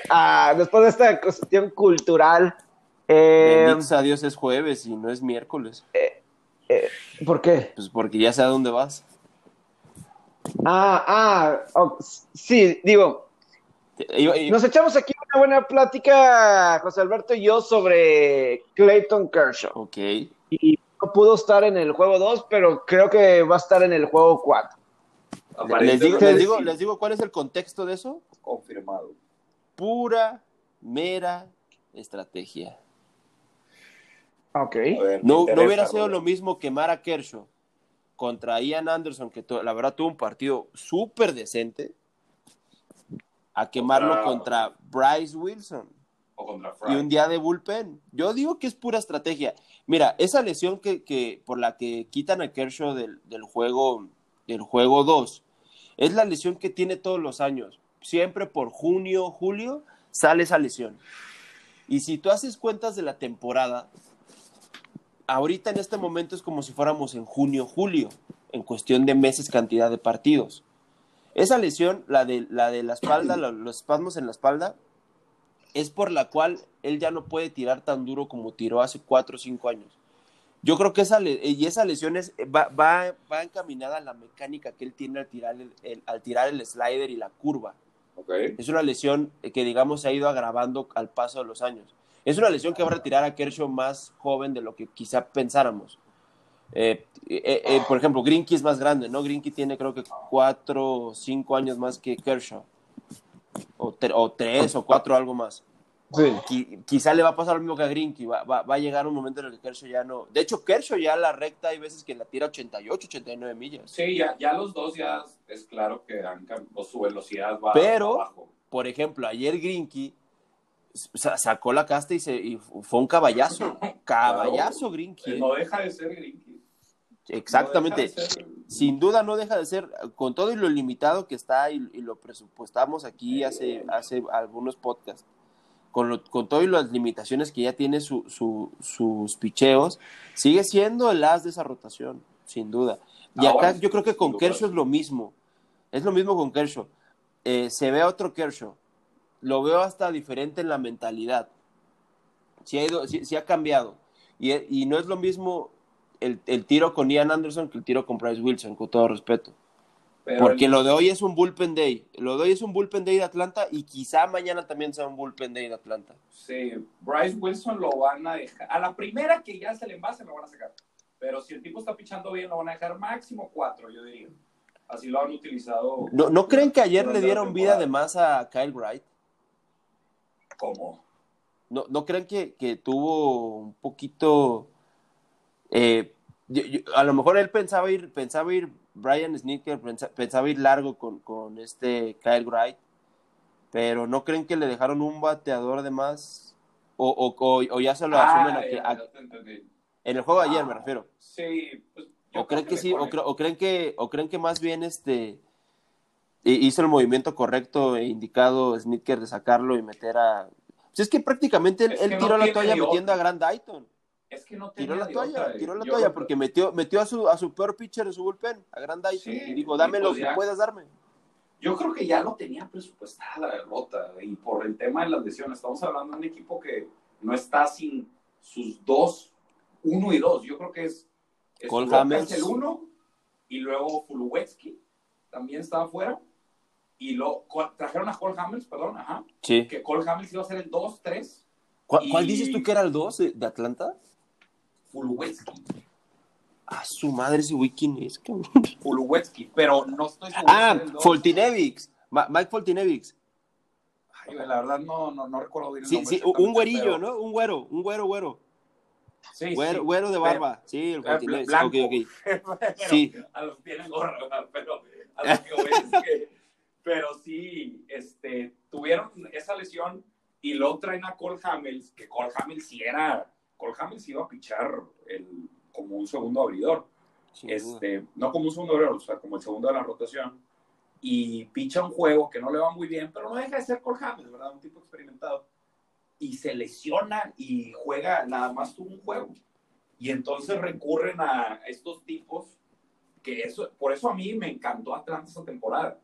después de esta cuestión cultural, eh, Bendito a Dios es jueves y no es miércoles. ¿por qué? Pues porque ya sé a dónde vas. Ah, ah, oh, sí, digo, nos echamos aquí una buena plática, José Alberto y yo, sobre Clayton Kershaw. Ok. Y no pudo estar en el juego 2, pero creo que va a estar en el juego 4. Les digo, les, digo, les digo cuál es el contexto de eso. Confirmado. Pura, mera estrategia. Ok. Ver, No, no hubiera sido lo mismo que Mara Kershaw contra Ian Anderson, que la verdad tuvo un partido súper decente, a quemarlo Contra- contra Bryce Wilson. O contra y un día de bullpen. Yo digo que es pura estrategia. Mira, esa lesión que, que por la que quitan a Kershaw del, del juego del juego 2 es la lesión que tiene todos los años. Siempre por junio, julio sale esa lesión. Y si tú haces cuentas de la temporada, ahorita en este momento es como si fuéramos en junio, julio, en cuestión de meses, cantidad de partidos. Esa lesión, la de la, espalda, los espasmos en la espalda, es por la cual él ya no puede tirar tan duro como tiró hace cuatro o cinco años. Yo creo que esa, le- y esa lesión es, va, va, va encaminada a la mecánica que él tiene al tirar el, el- al tirar el slider y la curva. Ok. Es una lesión que, digamos, se ha ido agravando al paso de los años. Es una lesión que va a retirar a Kershaw más joven de lo que quizá pensáramos. Eh, eh, eh, por ejemplo, Greinke es más grande, ¿no? Greinke tiene creo que cuatro o cinco años más que Kershaw. O, tre- o tres o cuatro, algo más. Sí. Qui- quizá le va a pasar lo mismo que a Greinke. Va, va- va a llegar un momento en el que Kershaw ya no... De hecho, Kershaw ya la recta hay veces que la tira 88, 89 millas. Sí, ya, ya los dos ya es claro que han su velocidad va Pero- abajo. Por ejemplo, ayer Grinky sa- sacó la casta y, se, y fue un caballazo. Caballazo Grinky. ¿eh? No deja de ser Grinky. Exactamente. No deja de ser- Sin duda no deja de ser, con todo y lo limitado que está y, y lo presupuestamos aquí hace, hace algunos podcasts, con, lo- con todo y las limitaciones que ya tiene su- su- sus picheos, sigue siendo el as de esa rotación, sin duda. Y Ahora acá yo creo que con. Kershaw es lo mismo. Es lo mismo con Kershaw. Eh, se ve a otro Kershaw. Lo veo hasta diferente en la mentalidad. Sí ha, ido, sí- sí ha cambiado. Y, y no es lo mismo el, el tiro con Ian Anderson que el tiro con Bryce Wilson, con todo respeto. Pero Porque el- lo de hoy es un bullpen day. Lo de hoy es un bullpen day de Atlanta y quizá mañana también sea un bullpen day de Atlanta. Sí, Bryce Wilson lo van a dejar. A la primera que ya se le envase, lo van a sacar. Pero si el tipo está pichando bien, lo van a dejar máximo cuatro, yo diría. Así lo han utilizado. ¿No, ¿no creen que ayer le dieron vida temporada. de más a Kyle Wright? ¿Cómo? ¿No, no creen que, que tuvo un poquito... eh, yo- yo- a lo mejor él pensaba ir, pensaba ir Brian Sneaker, pensa- pensaba ir largo con, con este Kyle Wright, pero ¿no creen que le dejaron un bateador de más? O, o- o- o ya se lo asumen Ah, a que, ya, a- entendí. en el juego de ayer Ah, me refiero. Sí, pues, o creen que sí, o, cre- o creen que, o creen que más bien este hi- hizo el movimiento correcto e indicado Sneaker de sacarlo y meter a. Pues es que prácticamente él, Es él que no tiró la toalla metiendo a Grand Dayton. Es que no Tiró tenía la de toalla, otra, tiró la toalla creo- porque metió, metió a su, a su peor pitcher de su bullpen, a Grand Sí, y dijo, dame lo que puedas darme. Yo creo que ya lo tenía presupuestada la derrota y por el tema de las lesiones. Estamos hablando de un equipo que no está sin sus dos, uno y dos. Yo creo que es, es es el uno y luego Fuluwetsky también estaba afuera. Y lo trajeron a Cole Hamels, perdón, ajá, Sí. que Cole Hamels iba a ser el 2-3. ¿Cuál, cuál Y- dices tú que era el 2 de, de Atlanta? Fuluwetsky, Ah, su madre ese wiki es, cabrón. Pero no estoy seguro. Ah. Foltinevix, Mike Foltinevix. Ay, la verdad no, no, no recuerdo bien el Sí, nombre sí, un güerillo, pero- ¿no? Un güero, un güero, güero. Sí, Güero, sí. güero de Pero- barba. Sí, el Foltinevix. blanco. Ok, ok. Pero Sí. A los tienen gorra, pero a lo que voy es que, pero sí, este, tuvieron esa lesión Y luego traen a Cole Hamels, que Cole Hamels sí era, Cole Hamels iba a pichar el, como un segundo abridor. Este, no como un segundo abridor, o sea, como el segundo de la rotación. Y picha un juego que no le va muy bien, pero no deja de ser Cole Hamels, ¿verdad? Un tipo experimentado. Y se lesiona y juega nada más un juego. Y entonces recurren a estos tipos que eso, por eso a mí me encantó Atlanta esta temporada.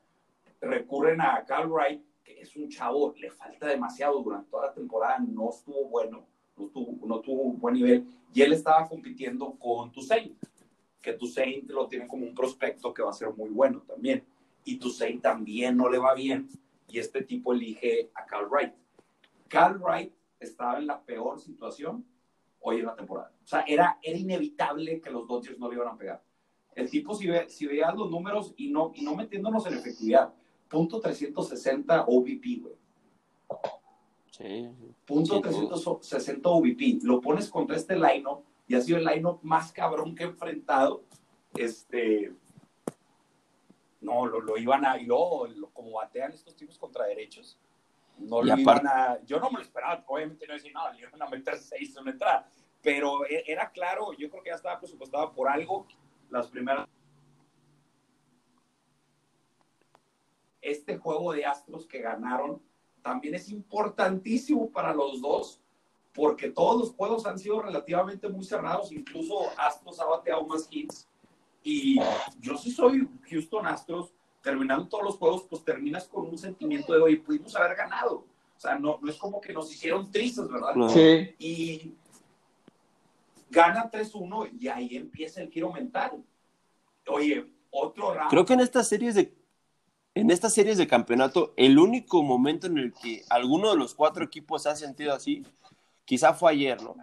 Recurren a Cal Wright, que es un chavo, le falta demasiado durante toda la temporada, no estuvo bueno, no tuvo, no tuvo un buen nivel, y él estaba compitiendo con Toussaint, que Toussaint lo tiene como un prospecto que va a ser muy bueno también, y Toussaint también no le va bien, y este tipo elige a Cal Wright. Cal Wright estaba en la peor situación hoy en la temporada. O sea, era, era inevitable que los Dodgers no le iban a pegar. El tipo, si, ve, si veías los números y no, y no metiéndonos en efectividad, punto 360 OVP, güey. Sí. Punto 360 OVP. Lo pones contra este line y ha sido el line más cabrón que he enfrentado. Este. No, lo, lo iban a. Y luego, como batean estos tipos contra derechos, no lo iban a. Yo no me lo esperaba, obviamente no decía, no, le iban a meter seis en una entrada. Pero e, era claro, yo creo que ya estaba presupuestado por algo las primeras. Este juego de Astros que ganaron también es importantísimo para los dos, porque todos los juegos han sido relativamente muy cerrados, incluso Astros ha bateado más hits. Y yo sí soy Houston Astros, terminando todos los juegos, pues terminas con un sentimiento de, hoy pudimos haber ganado. O sea, no, no es como que nos hicieron tristes, ¿verdad? Sí. Y gana 3-1 y ahí empieza el giro mental. Oye, otro round. Creo que en estas series de en estas series de campeonato, el único momento en el que alguno de los cuatro equipos se ha sentido así, quizá fue ayer, ¿no?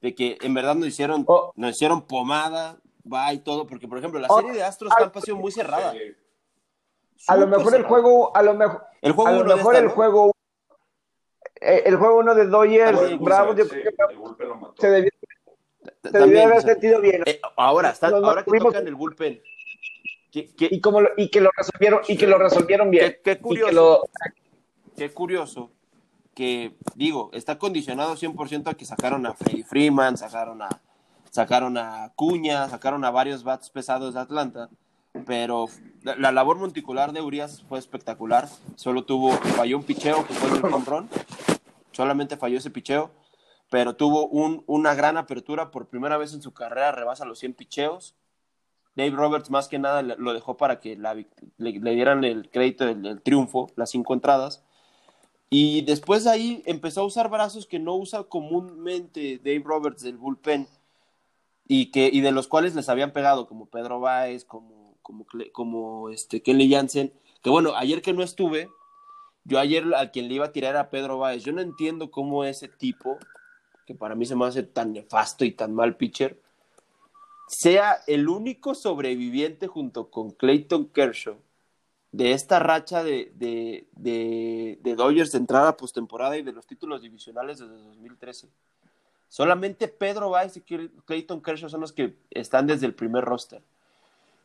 De que en verdad nos hicieron, oh. nos hicieron pomada, va y todo, porque por ejemplo, la oh. serie de Astros oh. ha sido muy cerrada. A lo mejor el juego, a lo mejor, el juego a lo mejor el juego eh, el juego uno de Dodgers, Bravo, yo creo que se debió se debió haber sentido bien. Eh, ahora, está, ahora que tocan el bullpen. Y, como y que lo resolvieron y que lo resolvieron bien. Qué, curioso. Qué curioso que, digo, está condicionado 100% a que sacaron a Freddy Freeman, sacaron a, sacaron a Cuña, sacaron a varios bats pesados de Atlanta, pero la, labor monticular de Urias fue espectacular. Solo tuvo, falló un picheo que fue el home solamente falló ese picheo pero tuvo un, una gran apertura por primera vez en su carrera, rebasa los 100 picheos. Dave Roberts más que nada lo dejó para que le, dieran el crédito del, triunfo, las cinco entradas. Y después de ahí empezó a usar brazos que no usa comúnmente Dave Roberts del bullpen y, que, y de los cuales les habían pegado, como Pedro Baez, como, como, como este, Kelly Jansen. Que bueno, ayer que no estuve, yo ayer al quien le iba a tirar a Pedro Baez, yo no entiendo cómo ese tipo que para mí se me hace tan nefasto y tan mal pitcher, sea el único sobreviviente junto con Clayton Kershaw de esta racha de, de, de, Dodgers de entrada postemporada y de los títulos divisionales desde 2013. Solamente Pedro Weiss y Clayton Kershaw son los que están desde el primer roster.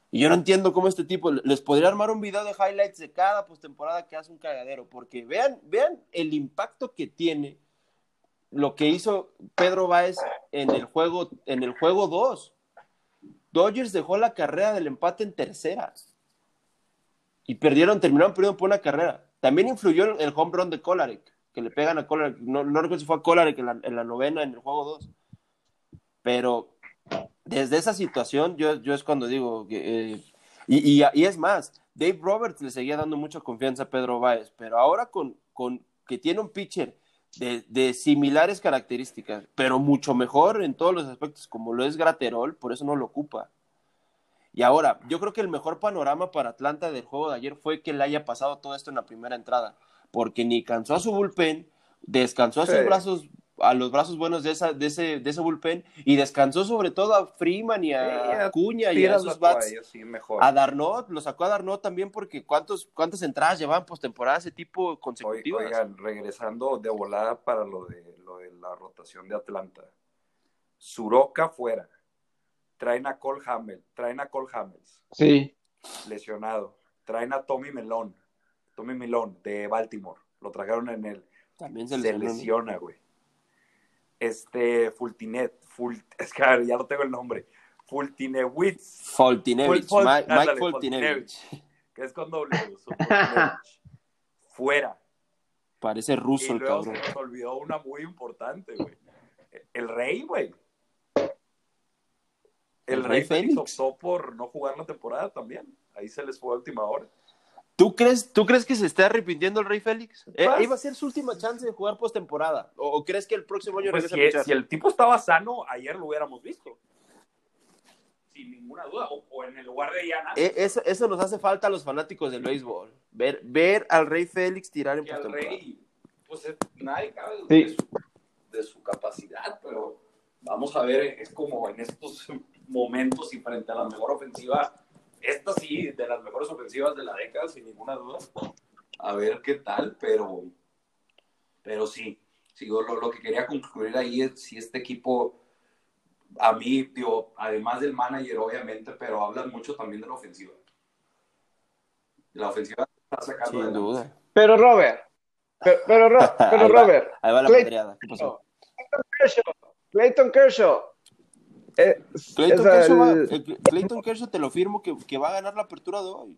Y yo no entiendo cómo este tipo les podría armar un video de highlights de cada postemporada que hace un cagadero, porque vean, vean el impacto que tiene lo que hizo Pedro Báez en el juego en el juego 2. Dodgers dejó la carrera del empate en tercera. Y perdieron, terminaron perdiendo por una carrera. También influyó el home run de Kolarek, que le pegan a Kolarek. No, recuerdo si fue a Kolarek en la, en la novena, en el juego 2. Pero desde esa situación, yo, es cuando digo que. Eh, y, es más, Dave Roberts le seguía dando mucha confianza a Pedro Báez, pero ahora con que tiene un pitcher de, similares características, pero mucho mejor en todos los aspectos, como lo es Graterol, por eso no lo ocupa. Y ahora, yo creo que el mejor panorama para Atlanta del juego de ayer fue que le haya pasado todo esto en la primera entrada, porque ni cansó a su bullpen, descansó a sus brazos a los brazos buenos de, esa, de, ese, de ese bullpen y descansó sobre todo a Freeman y a Cuña y a sus bats. A Darnot, lo sacó a Darnot también porque ¿cuántos, ¿cuántas entradas llevaban postemporada ese tipo consecutivas? Oigan, regresando de volada para lo de, lo de la rotación de Atlanta. Suroca fuera. Traen a Cole Hamel, traen a Cole Hamels. Sí. Lesionado. Traen a Tommy Melón, Tommy Melón de Baltimore. Lo trajeron en el También se, se lesiona, güey. Este, Fultinet, Fult, es que a ver, ya no tengo el nombre. Fultinewitz, Foltinevich, Fol- Mike, Mike Foltinevich. que es con W. Fuera. Parece ruso Y el luego se cabrón. nos olvidó una muy importante, güey. El rey, güey. El, El rey Rey Félix. optó por no jugar la temporada también. Ahí se les fue a última hora. ¿Tú crees, ¿Tú crees que se está arrepintiendo el Rey Félix? Eh, iba a ser su última chance de jugar postemporada. ¿O, o crees que el próximo año Pues regresa si, a si el tipo estaba sano, ayer lo hubiéramos visto. Sin ninguna duda. O, o en el lugar de Ian Anderson, Eh, eso, eso nos hace falta a los fanáticos del béisbol. Ver, ver al Rey Félix tirar en postemporada. rey, pues nadie cabe duda Sí. de, su, de su capacidad, pero vamos a ver, es como en estos momentos y frente a la mejor ofensiva, esta sí, de las mejores ofensivas de la década, sin ninguna duda. A ver qué tal, pero, pero sí, sí yo lo, lo que quería concluir ahí es si este equipo, a mí, digo, además del manager, obviamente, pero hablan mucho también de la ofensiva. La ofensiva está sacando Sin duda. Pero Robert, pero, pero, Ro- pero Ahí va. Robert, Ahí va la Clay- pedreada. ¿Qué pasó? Clayton Kershaw, Clayton Kershaw. Eh, Clayton, Kershaw va- el- eh, Clayton Kershaw te lo firmo que, que va a ganar la apertura de hoy.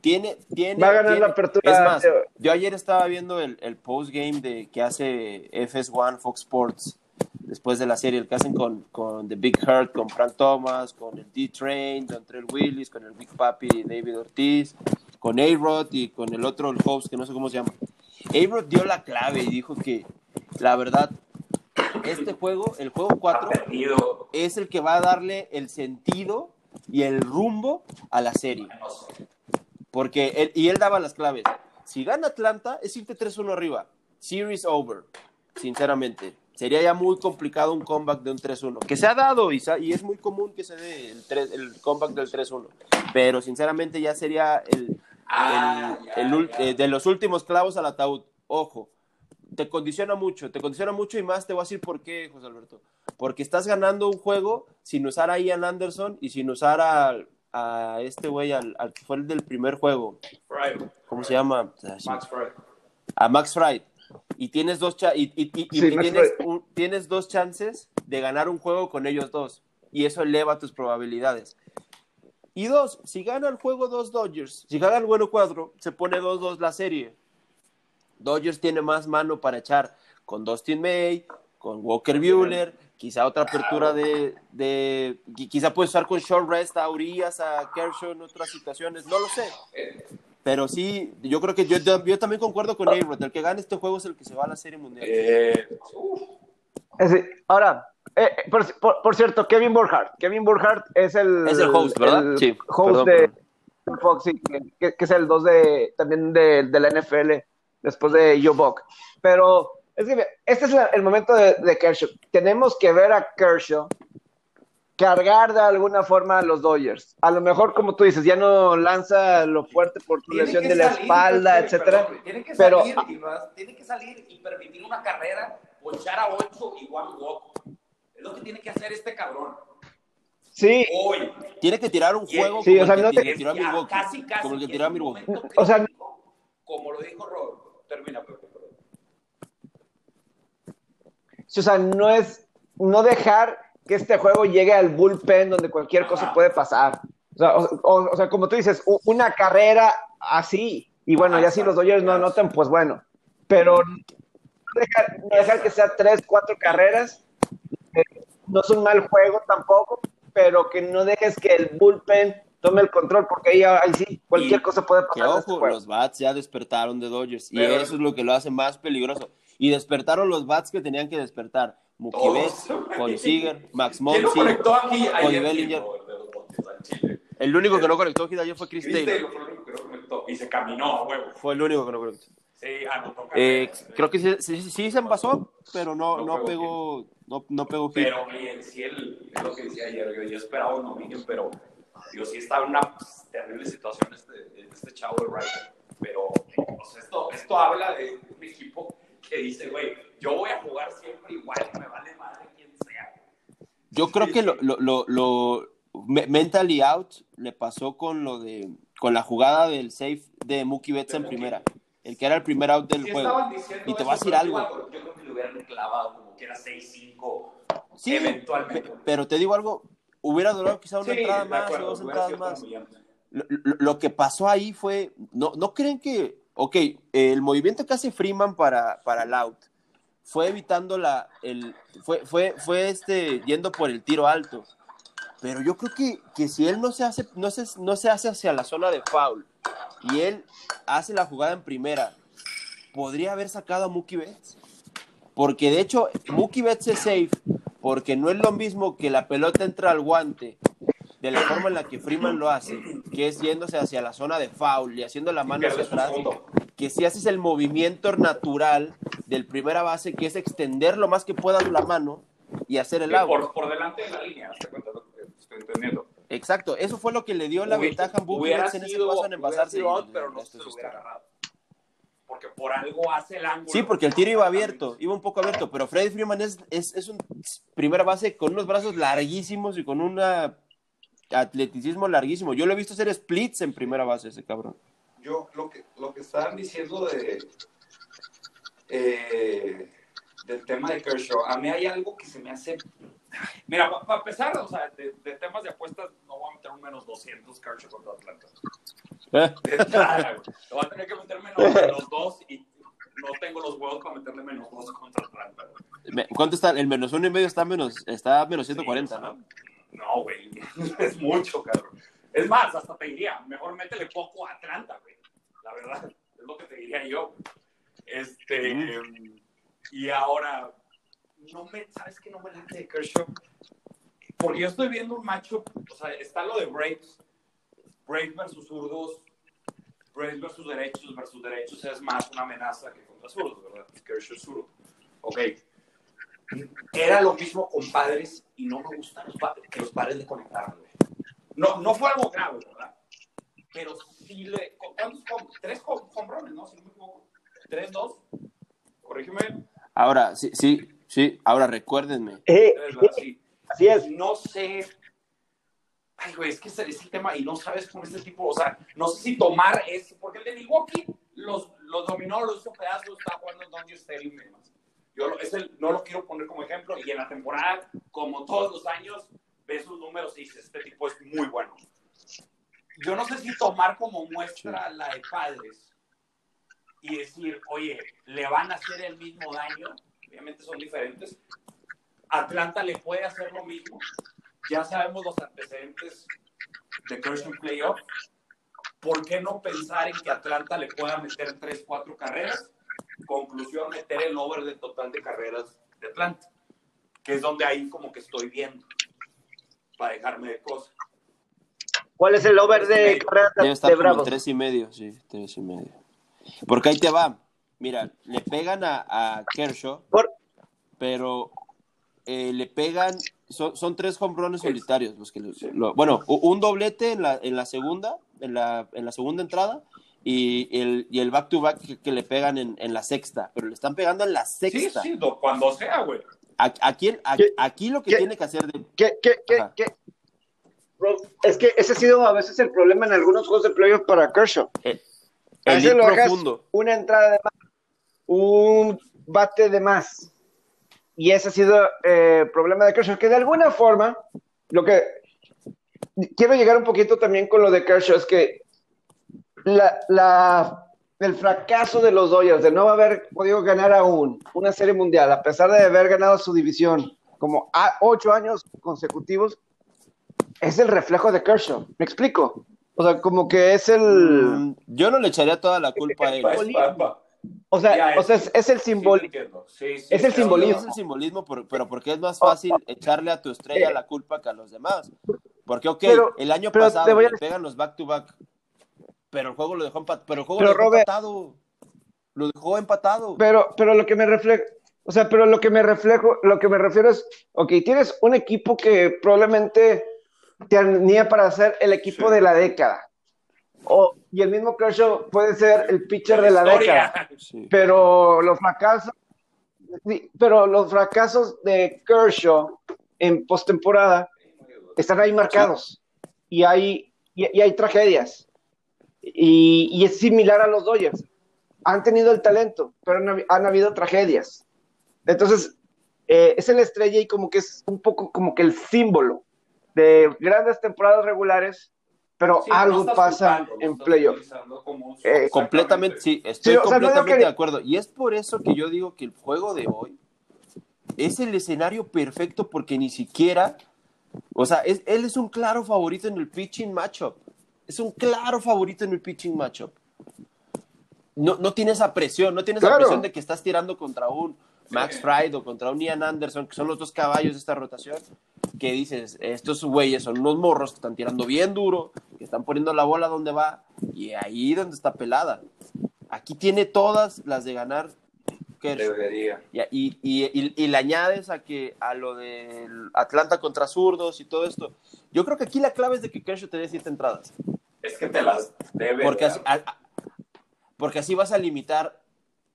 Tiene, tiene, Va a ganar tiene- la apertura Es más, de- yo ayer estaba viendo el, el postgame de que hace FS1 Fox Sports después de la serie, el que hacen con, con The Big Hurt, con Frank Thomas, con el D-Train, con Trell Willis, con el Big Papi David Ortiz, con A-Rod y con el otro, el host, que no sé cómo se llama. A-Rod dio la clave y dijo que la verdad, este juego, el juego 4, Ha perdido. es el que va a darle el sentido y el rumbo a la serie. Porque él, y él daba las claves. Si gana Atlanta, es irte 3-1 arriba. Series over, sinceramente. Sería ya muy complicado un comeback de un 3-1. Que se ha dado y, y es muy común que se dé el, tres- el comeback del 3-1. Pero sinceramente ya sería el, Ah, el- ya, el ya. eh, de los últimos clavos al ataúd. Ojo, te condiciona mucho, te condiciona mucho y más te voy a decir por qué, José Alberto. Porque estás ganando un juego sin usar a Ian Anderson y sin usar a, a este güey, al, al que fue el del primer juego. ¿Cómo se llama? Max Friday. A Max Fried. Y tienes dos, cha- y, y- y- y Sí, Max tienes, Fried. un- tienes dos chances de ganar un juego con ellos dos. Y eso eleva tus probabilidades. Y dos, si gana el juego dos Dodgers, si gana el bueno cuadro, se pone 2-2 la serie. Dodgers tiene más mano para echar con Dustin May, con Walker Buehler, quizá otra apertura de, de qui- quizá puedes usar con short rest a Urias, a Kershaw en otras situaciones, no lo sé. Pero sí, yo creo que yo, yo también concuerdo con Ayrod, el que gane este juego es el que se va a la Serie Mundial. Eh, ahora, eh, por, por- por cierto, Kevin Burkhardt. Kevin Burkhardt es el, Es el host, ¿verdad? el Sí, host perdón, de perdón. Fox, sí, que, que es el 2 de, también de, de la NFL, después de Joe Buck. Pero es que este es la- el momento de, de Kershaw. Tenemos que ver a Kershaw cargar de alguna forma a los Dodgers. A lo mejor, como tú dices, ya no lanza lo fuerte por tu lesión de la salir, espalda, etcétera. tiene que pero- salir y vas- tiene que salir y permitir una carrera, ponchar a 8 y one walk. Es lo que tiene que hacer este cabrón. Sí, Hoy. Tiene que tirar un juego sí, como o sea, el no que te- tiró a Ya, Milwaukee. Casi, casi. Como el que tiró a Milwaukee. O sea, como lo dijo Rob, termina, Pepe. Sí, o sea, no es no dejar que este juego llegue al bullpen donde cualquier cosa puede pasar. O sea, o, o- o sea, como tú dices, una carrera así, y bueno, ya si los Dodgers no anotan, pues bueno, pero no dejar, no dejar que sea tres, cuatro carreras, eh, no es un mal juego tampoco, pero que no dejes que el bullpen tome el control, porque ahí, ahí sí, cualquier Y cosa puede Que pasar. en este ojo, juego. los bats ya despertaron de Dodgers. Y Pero- eso es lo que lo hace más peligroso. Y despertaron los bats que tenían que despertar. Mookie Betts. Cody Seager, Max ¿Quién lo Monsi. aquí Cody? Bellinger. de? El único que no conectó hit ayer fue Chris, Chris Taylor. Fue el único que no conectó. Y se caminó a huevo. Fue el único que no conectó. Sí, anotó Eh, creo que sí, sí, sí se envasó, pero no, No no pegó no, no pegó hit. Pero oye, sí, él, es lo que decía ayer, yo esperaba un dominio, pero yo sí estaba en una pues, terrible situación este, este chavo de Wright. Pero sea, esto, esto habla de un equipo que dice, güey, yo voy a jugar siempre igual, me vale madre quien sea. Yo creo que lo, lo, lo, lo- me- mentally out le pasó con lo de con la jugada del safe de Mookie Betts en primera. el que era el primer out del Sí juego. Y te voy a decir algo. Yo creo que le hubieran clavado como que era 6-5 Sí, eventualmente. pe- pero te digo algo, hubiera durado quizá una Sí, entrada más acuerdo, o dos entradas más. lo- lo que pasó ahí fue, no, ¿no creen que, ok, el movimiento que hace Freeman para, para el out fue evitando la, el, fue, fue, fue este, yendo por el tiro alto, pero yo creo que, que si él no se hace, no se, no se hace hacia la zona de foul y él hace la jugada en primera, podría haber sacado a Mookie Betts. Porque de hecho, Mookie Betts es safe porque no es lo mismo que la pelota entra al guante de la forma en la que Freeman lo hace, que es yéndose hacia la zona de foul y haciendo la mano hacia atrás, que si haces el movimiento natural del primera base, que es extender lo más que puedas la mano y hacer el Sí, out. por, por delante de la línea, ¿te cuenta lo que estoy entendiendo? Exacto, eso fue lo que le dio la ventaja a Betts en ese paso en envasarse. sido y pero no se es lo hubiera historia. agarrado. Porque por algo hace el ángulo. Sí, porque el tiro iba abierto, iba un poco abierto, pero Freddy Freeman es, es, es un primera base con unos brazos larguísimos y con un atleticismo larguísimo. Yo lo he visto hacer splits en primera base ese cabrón. Yo, lo que, lo que estaban diciendo de, eh, del tema de Kershaw, a mí hay algo que se me hace. Mira, para empezar, o sea, de, de temas de apuestas, no voy a meter un menos 200 Kershaw contra Atlanta. ¿Eh? De entrada, güey. Voy a tener que meter menos, menos 2 y no tengo los huevos para meterle menos 2 contra Atlanta. güey. ¿Cuánto está? El menos uno y medio está menos, está menos 140, Sí, o sea, ¿no? No, güey, es mucho, cabrón. Es más, hasta te diría, mejor métele poco a Atlanta, güey. La verdad, es lo que te diría yo. Este, y ahora, no me, ¿sabes qué no me late de Kershaw? Porque yo estoy viendo un macho, o sea, está lo de Braves, Braves versus zurdos, Braves versus derechos versus derechos es más una amenaza que contra zurdos, ¿verdad? Kershaw es zurdo. Ok. Era lo mismo con padres y no me gusta los padres, que los padres le conectaran, güey. No, no fue algo grave, ¿verdad? Pero sí le. ¿Cuántos? Tres hombrones, ¿no? Si no me equivoco. Tres, dos. Corrígeme. Ahora, sí, sí, sí, ahora recuérdenme. Eh. Sí. así es. No sé. Güey, es que ese es el tema y no sabes con este tipo, o sea, no sé si tomar es, porque el de Milwaukee los, los dominó, los hizo pedazos, está jugando en Dodger Stadium y demás. Yo lo- es el- no lo quiero poner como ejemplo y en la temporada, como todos los años, ves sus números y dices, este tipo es muy bueno. Yo no sé si tomar como muestra la de padres y decir, oye, le van a hacer el mismo daño, obviamente son diferentes, Atlanta le puede hacer lo mismo. Ya sabemos los antecedentes de Kershaw playoff. ¿Por qué no pensar en que Atlanta le pueda meter 3, 4 carreras? Conclusión, meter el over del total de carreras de Atlanta, que es donde ahí como que estoy viendo, para dejarme de cosas. ¿Cuál es el over de carreras Debe de, estar Bravos? tres y medio, sí, tres y medio. Porque ahí te va. Mira, le pegan a, a Kershaw, Por- pero eh, le pegan, son, son tres hombrones solitarios los que lo- lo- bueno, un doblete en la, en la segunda, en la, en la segunda entrada, y el, y el back to back que, que le pegan en, en la sexta, pero le están pegando en la Sí, sexta. sí, do- cuando sea, güey. A- Aquí, a- ¿Qué- aquí lo que qué- tiene que hacer de, ¿Qué, qué, qué, Ajá. qué? Bro, es que ese ha sido a veces el problema en algunos juegos de playoff para Kershaw. el, A el veces lo profundo. una entrada de más, un bate de más. Y ese ha sido eh, el problema de Kershaw, que de alguna forma, lo que quiero llegar un poquito también con lo de Kershaw es que la, la- el fracaso de los Dodgers de no haber podido ganar aún una serie mundial, a pesar de haber ganado su división como a ocho años consecutivos, es el reflejo de Kershaw. ¿Me explico? O sea, como que es el... Yo no le echaría toda la culpa a él. O sea, Ya, o sea es, es el sí. Sí, sí, Es el simbolismo. Es el simbolismo, por- pero porque es más fácil echarle a tu estrella la culpa que a los demás. Porque, ok, Pero- el año pero pasado te voy a le pegan los back-to-back, pero el juego lo dejó, empat- pero el juego Pero, lo dejó Robert- empatado. Lo dejó empatado. Pero, pero lo que me reflejo, o sea, pero lo que me reflejo, lo que me refiero es, ok, tienes un equipo que probablemente tenía para ser el equipo Sí. de la década. O, y el mismo Kershaw puede ser el pitcher de la historia. década. Sí. Pero los fracasos, sí, pero los fracasos de Kershaw en postemporada están ahí marcados. Y hay, y, y hay tragedias. Y, y es similar a los Dodgers. han tenido el talento, pero han, han habido tragedias. Entonces, eh, es el estrella y como que es un poco como que el símbolo de grandes temporadas regulares, pero Sí, algo no pasa culpando, lo en estás playoff. utilizando como- Eh, Completamente, sí, estoy Sí, o sea, no completamente que- de acuerdo. Y es por eso que yo digo que el juego de hoy es el escenario perfecto porque ni siquiera, o sea, es- él es un claro favorito en el pitching matchup. Es un claro favorito en el pitching matchup. No, no tiene esa presión, no tiene esa Claro. presión de que estás tirando contra un Max. Fried o contra un Ian Anderson, que son los dos caballos de esta rotación, que dices, estos güeyes son unos morros que están tirando bien duro, que están poniendo la bola donde va, y ahí donde está pelada. Aquí tiene todas las de ganar Kershaw. Debería. Y, y, y- y le añades a que a lo del Atlanta contra zurdos y todo esto. Yo creo que aquí la clave es de que Kershaw te dé siete entradas. Es que te las debe. Porque de así, dar. a- a- porque así vas a limitar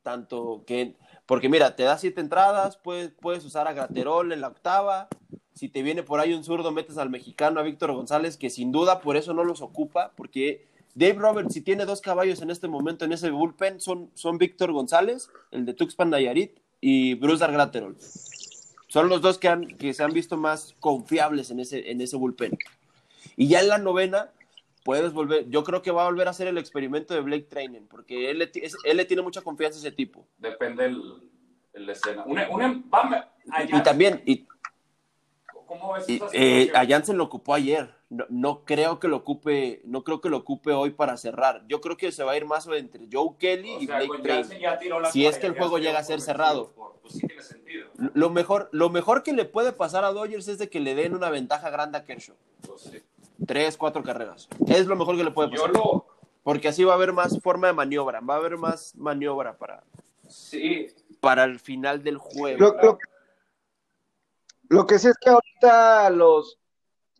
tanto que. Porque mira, te da siete entradas, puedes, puedes usar a Graterol en la octava. Si te viene por ahí un zurdo, metes al mexicano, a Víctor González, que sin duda por eso no los ocupa, porque Dave Roberts, si tiene dos caballos en este momento en ese bullpen, son, son Víctor González, el de Tuxpan Nayarit, y Bruce Graterol. Son los dos que, han, que se han visto más confiables en ese, en ese bullpen. Y ya en la novena, puedes volver. Yo creo que va a volver a hacer el experimento de Blake Training, porque él, le es- él le tiene mucha confianza a ese tipo. Depende el, el escena. Una, una, allá- Y también, y, ¿Cómo ves esa eh, a Jansen lo ocupó ayer. No, no creo que lo ocupe, no creo que lo ocupe hoy para cerrar. Yo creo que se va a ir más entre Joe Kelly O y sea, Blake con Training. Jansen ya tiró la Si es que el juego llega a ser cerrado. por- Pues sí tiene sentido. Lo mejor, lo mejor que le puede pasar a Dodgers es de que le den una ventaja grande a Kershaw. Pues sí. Tres, cuatro carreras. Es lo mejor que le puede Yo pasar. lo. Porque así va a haber más forma de maniobra. Va a haber más maniobra para, Sí. para el final del juego. Lo, lo- lo que sí es que ahorita los,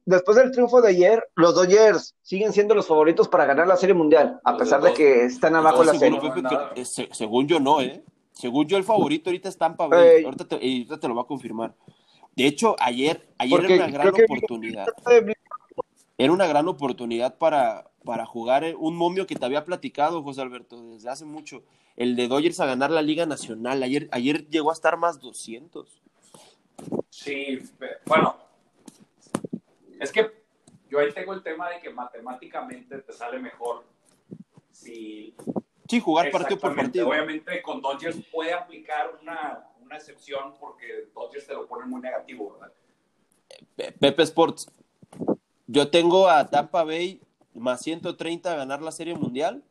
después del triunfo de ayer, los Dodgers siguen siendo los favoritos para ganar la Serie Mundial, a pesar de que están abajo en la serie. Pepe, que- eh, se- según yo no, ¿eh? Según yo el favorito ahorita es Tampa Bay. Ahorita te, ahorita te lo va a confirmar. De hecho, ayer, ayer era una gran que- oportunidad. Era una gran oportunidad para, para jugar un momio que te había platicado, José Alberto, desde hace mucho. El de Dodgers a ganar la Liga Nacional. Ayer, ayer llegó a estar más 200. Sí, bueno, es que yo ahí tengo el tema de que matemáticamente te sale mejor si Sí, jugar partido por partido. Obviamente con Dodgers puede aplicar una, una excepción porque Dodgers te lo pone muy negativo, ¿verdad? Pe- Pepe Sports. Yo tengo a Tampa Bay más 130 a ganar la Serie Mundial.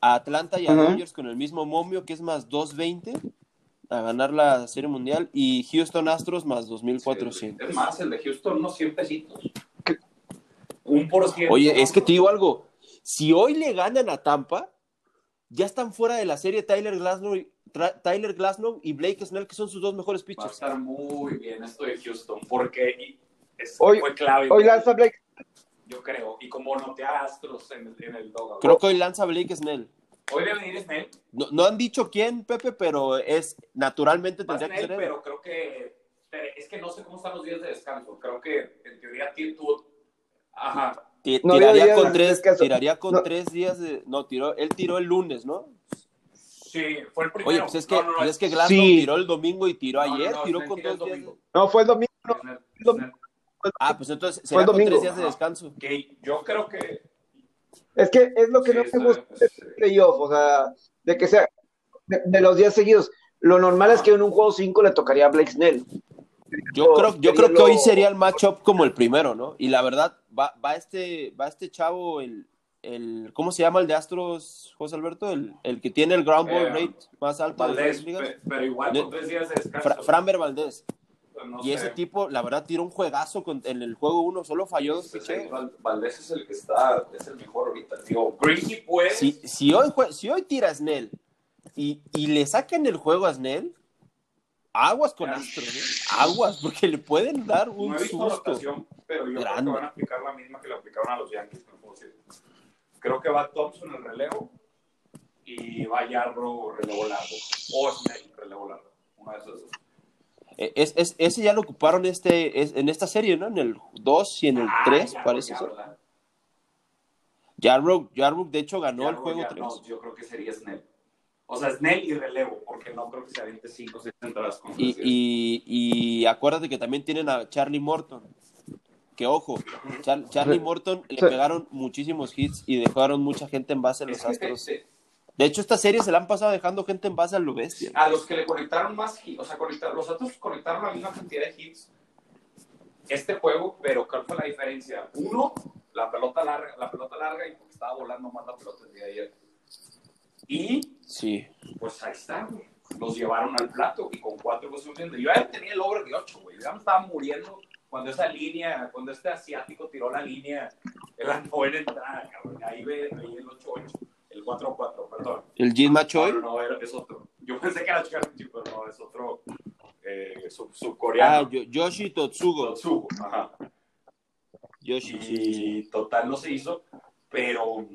A Atlanta y a Ujú. Dodgers con el mismo momio, que es más 220 a ganar la Serie Mundial. Y Houston Astros más 2400. Es más, el de Houston unos 100 pesitos. Un por ciento. Oye, es que te digo algo. Si hoy le ganan a Tampa, ya están fuera de la serie Tyler Glasnow, Tyler Glasnow y Blake Snell, que son sus dos mejores Va a pitchers. estar muy bien esto de Houston porque es- Hoy- fue clave. Hoy lanza Blake, Yo creo. Y como noté a Astros en el, en el dugout. Creo que hoy lanza Blake Snell. Hoy debe venir Snell. No, no han dicho quién, Pepe, pero es naturalmente Va tendría que ser él. pero creo que es que no sé cómo están los días de descanso. Creo que en teoría tiene tú. Ajá. No tiraría con tres, tiraría con No. tres días de. No, tiró, él tiró el lunes, ¿no? Sí, fue el primero. Oye, pues es que, No, pues es que Sí. tiró el domingo y tiró ayer, no, tiró con tiró dos el días. domingo. no, fue el domingo, Snell. Ah, pues entonces Fue será el con tres domingo. días de Ajá. descanso. Que yo creo que. Es que es lo que Sí, no me está- gusta de sí. playoff, o sea, de que sea de, de los días seguidos. Lo normal es que en un juego 5 le tocaría a Blake Snell. Yo creo, yo creo que hoy sería el matchup como el primero, ¿no? Y la verdad, va, va este, va este chavo, el, el, ¿cómo se llama el de Astros, José Alberto? El, el que tiene el ground ball Eh, rate más alto de Valdés, las ligas. pe- pero igual De- con tres días de descanso. Fra- Framber Valdés. No y ese sé. tipo, la verdad, tiró un juegazo con- en el juego uno, solo falló dos Pues, picheos. Val- Valdés es el que está, es el mejor ahorita. Puede. Si, si, hoy, si hoy tira a Snell y, y le sacan el juego a Snell, aguas con Astros, ¿eh? aguas, porque le pueden dar un no he visto susto. rotación, pero yo creo grande. que van a aplicar la misma que le aplicaron a los Yankees. no. Creo que va Thompson el relevo y va Yarro relevo largo. O Snell relevo largo. Una de esas dos. Eh, Es, es- ese ya lo ocuparon este, es- en esta serie, ¿no? En el 2 y en el Ah, 3, ya, parece ser. Jarrock de hecho ganó el juego ya- 3. No, yo creo que sería Snell. O sea, Snell y relevo, porque no creo que se aviente 5 o 6 entradas con Y, y, y acuérdate que también tienen a Charlie Morton. Que ojo, Char- Charlie. Morton le pegaron muchísimos hits y dejaron mucha gente en base en los Es que, Astros. este, De hecho, esta serie se la han pasado dejando gente en base a lo bestia. a los que le conectaron más hits, o sea, conectaron, los otros conectaron la misma cantidad de hits este juego, pero ¿cuál fue la diferencia? Uno, la pelota larga, la pelota larga y porque estaba volando más la pelota el día de ayer. Y Sí. pues ahí está, güey. Los llevaron al plato y con cuatro pues. Yo ya tenía el over de ocho, güey. Ya me estaba muriendo cuando esa línea, cuando este asiático tiró la línea en la novena entrada, cabrón. Ahí ve, ahí el 8-8, el 4-4, perdón. El Jim No, Machoy. no, no, era- es otro. Yo pensé que era Chikaruchi, pero no, es otro eh, sub- Ah, subcoreano. Yo- Yoshi Totsugo. Totsugo, ajá. Yoshi, Y total no se hizo, pero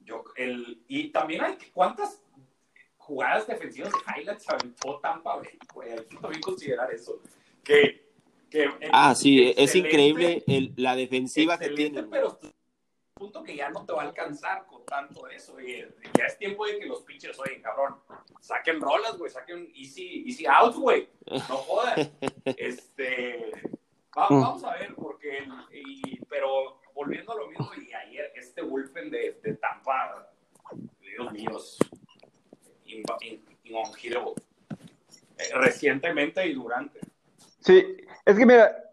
yo, el, y también hay, ¿cuántas jugadas defensivas de highlights aventó Tampa Bay? güey? Hay que también considerar eso. Que, que Ah, sí, es increíble el- la defensiva que tienen. pero punto que ya no te va a alcanzar con tanto de eso. y ya es tiempo de que los pitchers, oye, cabrón, saquen rolas, güey, saquen easy, easy outs, güey. No jodas. Este, va- vamos a ver, porque, y- pero volviendo a lo mismo, y ayer este bullpen de, de Tampa, Dios mío, inva- in- inungible. Eh, recientemente y durante. Sí, es que mira,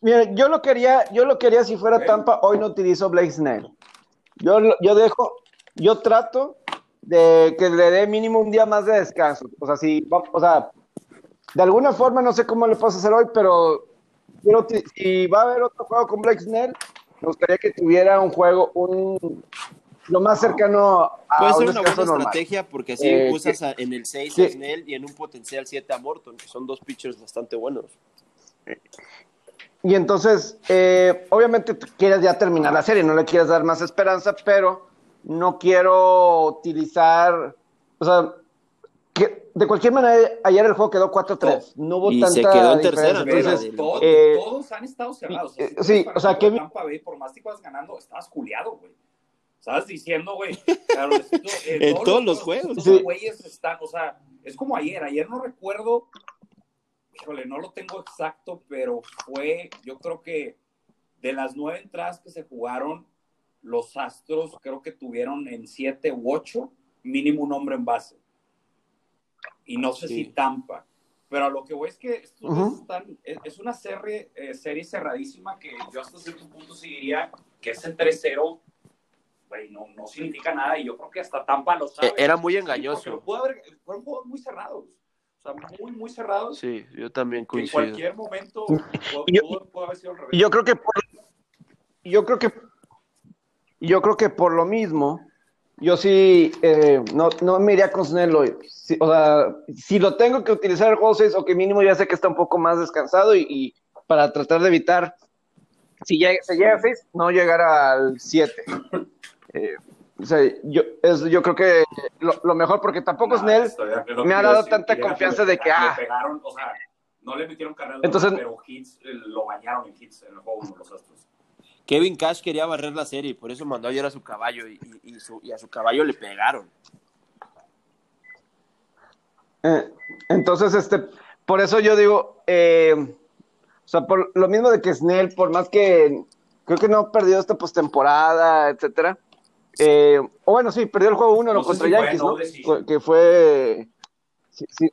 mira, yo lo quería, yo lo quería si fuera. Tampa, hoy no utilizo Blake Snell. Yo, yo dejo, yo trato de que le dé mínimo un día más de descanso. O sea, si, o sea, de alguna forma no sé cómo le puedo hacer hoy, pero quiero si va a haber otro juego con Blake Snell, me gustaría que tuviera un juego, un lo más cercano a Puede un ser una buena normal. estrategia porque así Eh, usas a- en el 6 sí. a Snell y en un potencial 7 a Morton, que son dos pitchers bastante buenos. Y entonces, eh, obviamente quieres ya terminar la serie, no le quieres dar más esperanza, pero no quiero utilizar, o sea, que de cualquier manera, ayer el juego quedó 4-3, no hubo Y tanta se quedó en diferencia. tercera, Entonces, todos, eh, todos han estado cerrados. eh, sí, o sea, Tampa Bay, por más que ibas ganando, estabas culiado, güey. Estabas diciendo, güey. claro, eh, En todos los juegos. Sí. güeyes están, o sea, es como ayer. Ayer no recuerdo, híjole, no lo tengo exacto, pero fue, yo creo que de las nueve entradas que se jugaron, los Astros creo que tuvieron en siete u ocho mínimo un hombre en base. Y no sé Sí. si Tampa. Pero a lo que voy es que estos están, es, es una serie, eh, serie cerradísima que yo hasta cierto punto sí diría que ese 3-0 güey, no, no significa nada y yo creo que hasta Tampa lo sabe. Eh, Era muy engañoso. fueron juegos muy cerrados. Sea, muy, muy cerrados. Sí, yo también que en coincido. cualquier momento pudo, Yo- pudo- pudo haber sido al revés. yo creo que por, yo creo que yo creo que por lo mismo yo sí eh, no, no me iría con Snell hoy. Sí, o sea, si lo tengo que utilizar el juego 6, o que mínimo ya sé que está un poco más descansado y, y para tratar de evitar si llega, se llega a 6, no llegar al 7. Eh, o sea, yo, es, yo creo que lo, lo mejor, porque tampoco Nah, Snell estoy de acuerdo me ha dado tanta confianza de que, le ah. pegaron, o sea, no le metieron carreras, Entonces- pero hits eh, lo bañaron en hits en el juego uno, los Astros. Kevin Cash quería barrer la serie y por eso mandó ayer a su caballo y, y- y su- y a su caballo le pegaron. Eh, entonces, este, por eso yo digo, eh, o sea, por lo mismo de que Snell, por más que creo que no ha perdido esta postemporada, etcétera. Eh, o bueno, sí, perdió el juego uno No contra si fue Yankees, no ¿no? Que fue. sí, sí.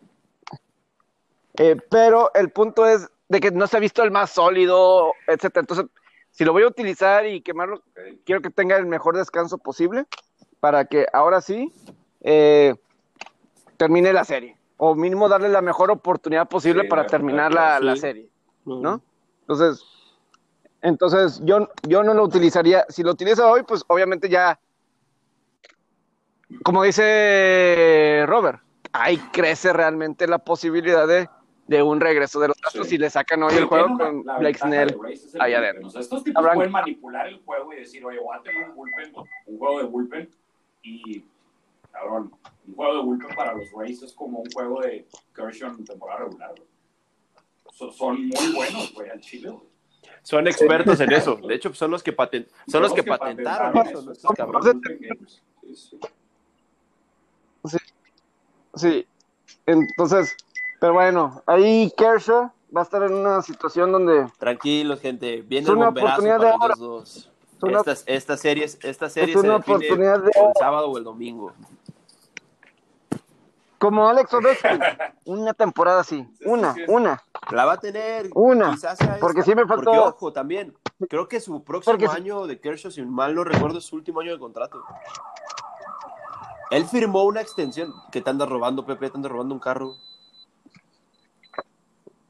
Eh, pero el punto es de que no se ha visto el más sólido, etcétera. Entonces, si lo voy a utilizar y quemarlo, Ok. quiero que tenga el mejor descanso posible para que ahora sí eh, termine la serie. O mínimo darle la mejor oportunidad posible Sí, para la- terminar la- la, serie, ¿no? Entonces, entonces yo, yo no lo utilizaría. Si lo utilizo hoy, pues obviamente ya, como dice Robert, ahí crece realmente la posibilidad de, de un regreso de los Astros Sí. si le sacan hoy el juego con la Blake Snell. bullpen. adentro. O sea, estos tipos pueden manipular el juego y decir, oye, voy a tener un bullpen, un juego de bullpen y, cabrón, un juego de bullpen para los Rays es como un juego de Kershaw en temporada regular. So- son muy buenos, güey, al Chile, güey. son expertos en eso. De hecho, son los que, paten, son los que patentaron eso, estos cabrones. Sí. Entonces, pero bueno, ahí Kershaw va a estar en una situación donde. Tranquilos, gente. Viene Es una oportunidad de los oro. dos. Es una- Estas, estas series, esta serie es se una define oportunidad de el sábado o el domingo. Como Alex Ovechkin, una temporada así, una, una. La va a tener. Una, quizás sea porque me faltó- Porque, ojo, también. Creo que su próximo Porque año de Kershaw, si mal no recuerdo, es su último año de contrato. Él firmó una extensión. que te andas robando, Pepe? ¿Te andas robando un carro?